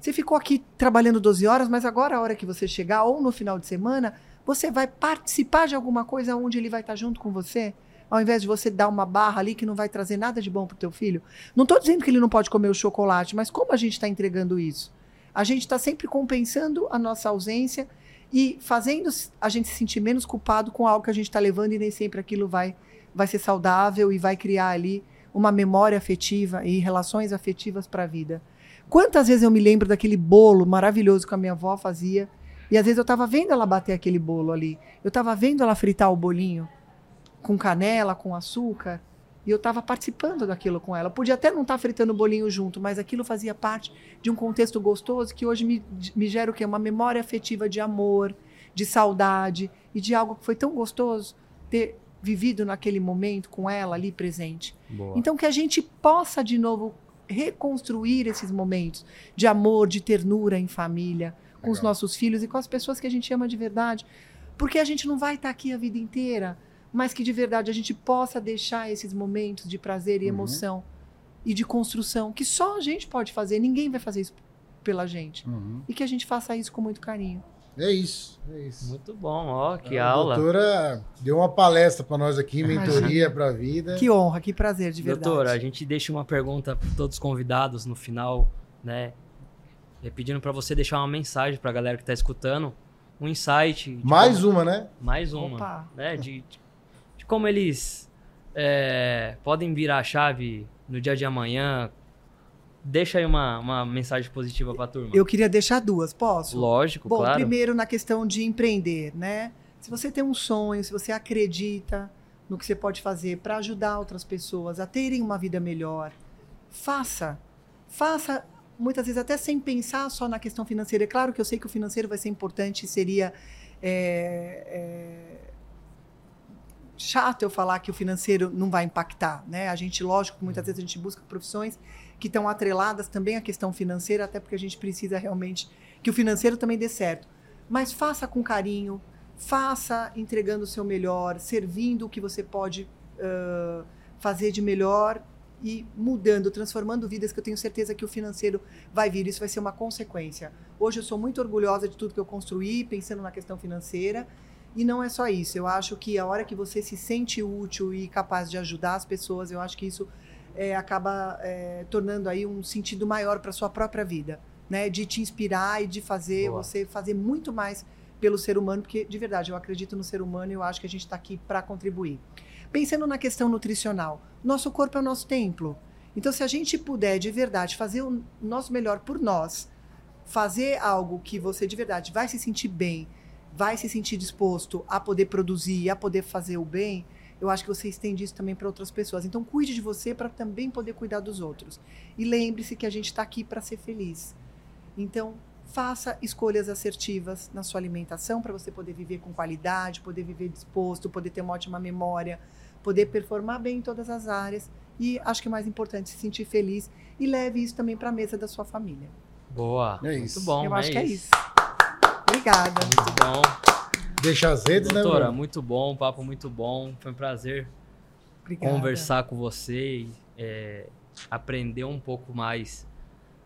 Você ficou aqui trabalhando 12 horas, mas agora a hora que você chegar, ou no final de semana, você vai participar de alguma coisa onde ele vai estar junto com você? Ao invés de você dar uma barra ali que não vai trazer nada de bom para o teu filho. Não estou dizendo que ele não pode comer o chocolate, mas como a gente está entregando isso? A gente está sempre compensando a nossa ausência e fazendo a gente se sentir menos culpado com algo que a gente está levando e nem sempre aquilo vai, vai ser saudável e vai criar ali uma memória afetiva e relações afetivas para a vida. Quantas vezes eu me lembro daquele bolo maravilhoso que a minha avó fazia E às vezes eu estava vendo ela bater aquele bolo ali. Eu estava vendo ela fritar o bolinho com canela, com açúcar. E eu estava participando daquilo com ela. Eu podia até não estar tá fritando o bolinho junto, mas aquilo fazia parte de um contexto gostoso que hoje me, me gera o quê? Uma memória afetiva de amor, de saudade e de algo que foi tão gostoso ter vivido naquele momento com ela ali presente. Boa. Então que a gente possa de novo reconstruir esses momentos de amor, de ternura em família, com Legal. os nossos filhos e com as pessoas que a gente ama de verdade. Porque a gente não vai estar tá aqui a vida inteira mas que de verdade a gente possa deixar esses momentos de prazer e uhum. emoção e de construção que só a gente pode fazer, ninguém vai fazer isso pela gente. Uhum. E que a gente faça isso com muito carinho. É isso, é isso. Muito bom, ó, que a aula. A doutora deu uma palestra para nós aqui, mentoria para a vida. Que honra, que prazer, de verdade. Doutora, a gente deixa uma pergunta para todos os convidados no final, né? É pedindo para você deixar uma mensagem para a galera que está escutando, um insight. Mais como... uma, né? Mais uma, Opa. né? De, de como eles é, podem virar a chave no dia de amanhã. Deixa aí uma, uma mensagem positiva para a turma. Eu queria deixar duas, posso? Lógico, Bom, claro. primeiro na questão de empreender, né? Se você tem um sonho, se você acredita no que você pode fazer para ajudar outras pessoas a terem uma vida melhor, faça. Faça muitas vezes até sem pensar só na questão financeira. É claro que eu sei que o financeiro vai ser importante, seria é, é, chato eu falar que o financeiro não vai impactar, né? A gente, lógico, muitas vezes a gente busca profissões que estão atreladas também à questão financeira, até porque a gente precisa realmente que o financeiro também dê certo. Mas faça com carinho, faça entregando o seu melhor, servindo o que você pode uh, fazer de melhor e mudando, transformando vidas, que eu tenho certeza que o financeiro vai vir. Isso vai ser uma consequência. Hoje eu sou muito orgulhosa de tudo que eu construí, pensando na questão financeira. E não é só isso. Eu acho que a hora que você se sente útil e capaz de ajudar as pessoas, eu acho que isso é, acaba é, tornando aí um sentido maior para sua própria vida, né? De te inspirar e de fazer Boa. você fazer muito mais pelo ser humano, porque de verdade eu acredito no ser humano e eu acho que a gente está aqui para contribuir. Pensando na questão nutricional, nosso corpo é o nosso templo. Então, se a gente puder de verdade fazer o nosso melhor por nós, fazer algo que você de verdade vai se sentir bem, vai se sentir disposto a poder produzir, a poder fazer o bem, eu acho que você estende isso também para outras pessoas. Então, cuide de você para também poder cuidar dos outros. E lembre-se que a gente está aqui para ser feliz. Então, faça escolhas assertivas na sua alimentação para você poder viver com qualidade, poder viver disposto, poder ter uma ótima memória, poder performar bem em todas as áreas. E acho que é mais importante se sentir feliz e leve isso também para a mesa da sua família. Boa. É isso. Muito bom. Eu acho é que é isso. Obrigada. Muito bom. Deixa as redes, Doutora, né, Doutora, muito bom, papo muito bom. Foi um prazer Obrigada. conversar com você e é, aprender um pouco mais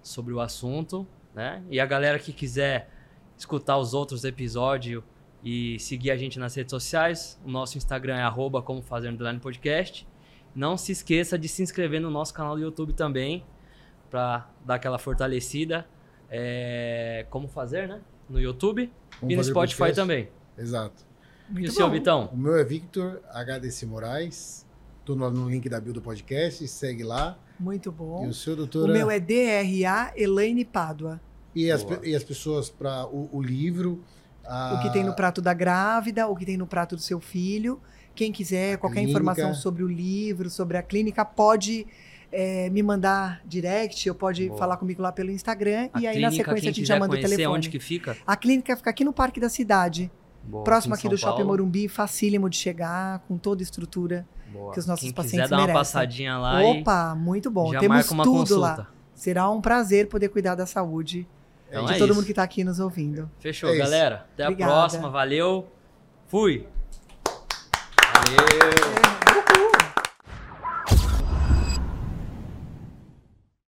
sobre o assunto, né? E a galera que quiser escutar os outros episódios e seguir a gente nas redes sociais, o nosso Instagram é arroba como fazer podcast. Não se esqueça de se inscrever no nosso canal do YouTube também, para dar aquela fortalecida. É, como fazer, né? No YouTube Vamos e no Spotify podcast. também. Exato. Muito e o seu, Vitão? O meu é Victor HDC Moraes. Tô no link da bio do podcast, segue lá. Muito bom. E o seu, doutora? O meu é DRA Elaine Pádua. E as, e as pessoas para o, o, livro. A... O que tem no prato da grávida, o que tem no prato do seu filho. Quem quiser, a qualquer clínica. informação sobre o livro, sobre a clínica, pode é, me mandar direct, ou pode Boa. falar comigo lá pelo Instagram. A e aí, na sequência, a gente já manda o telefone. onde que fica? A clínica fica aqui no Parque da Cidade. Boa, próximo aqui, aqui do Paulo. Shopping Morumbi, facílimo de chegar, com toda a estrutura Boa. que os nossos Quem pacientes merecem. quiser dar uma passadinha lá Opa, muito bom. Temos tudo consulta. lá. Será um prazer poder cuidar da saúde então de é todo isso. mundo que está aqui nos ouvindo. Fechou, é galera. Até Obrigada. a próxima. Valeu. Fui. Valeu. É.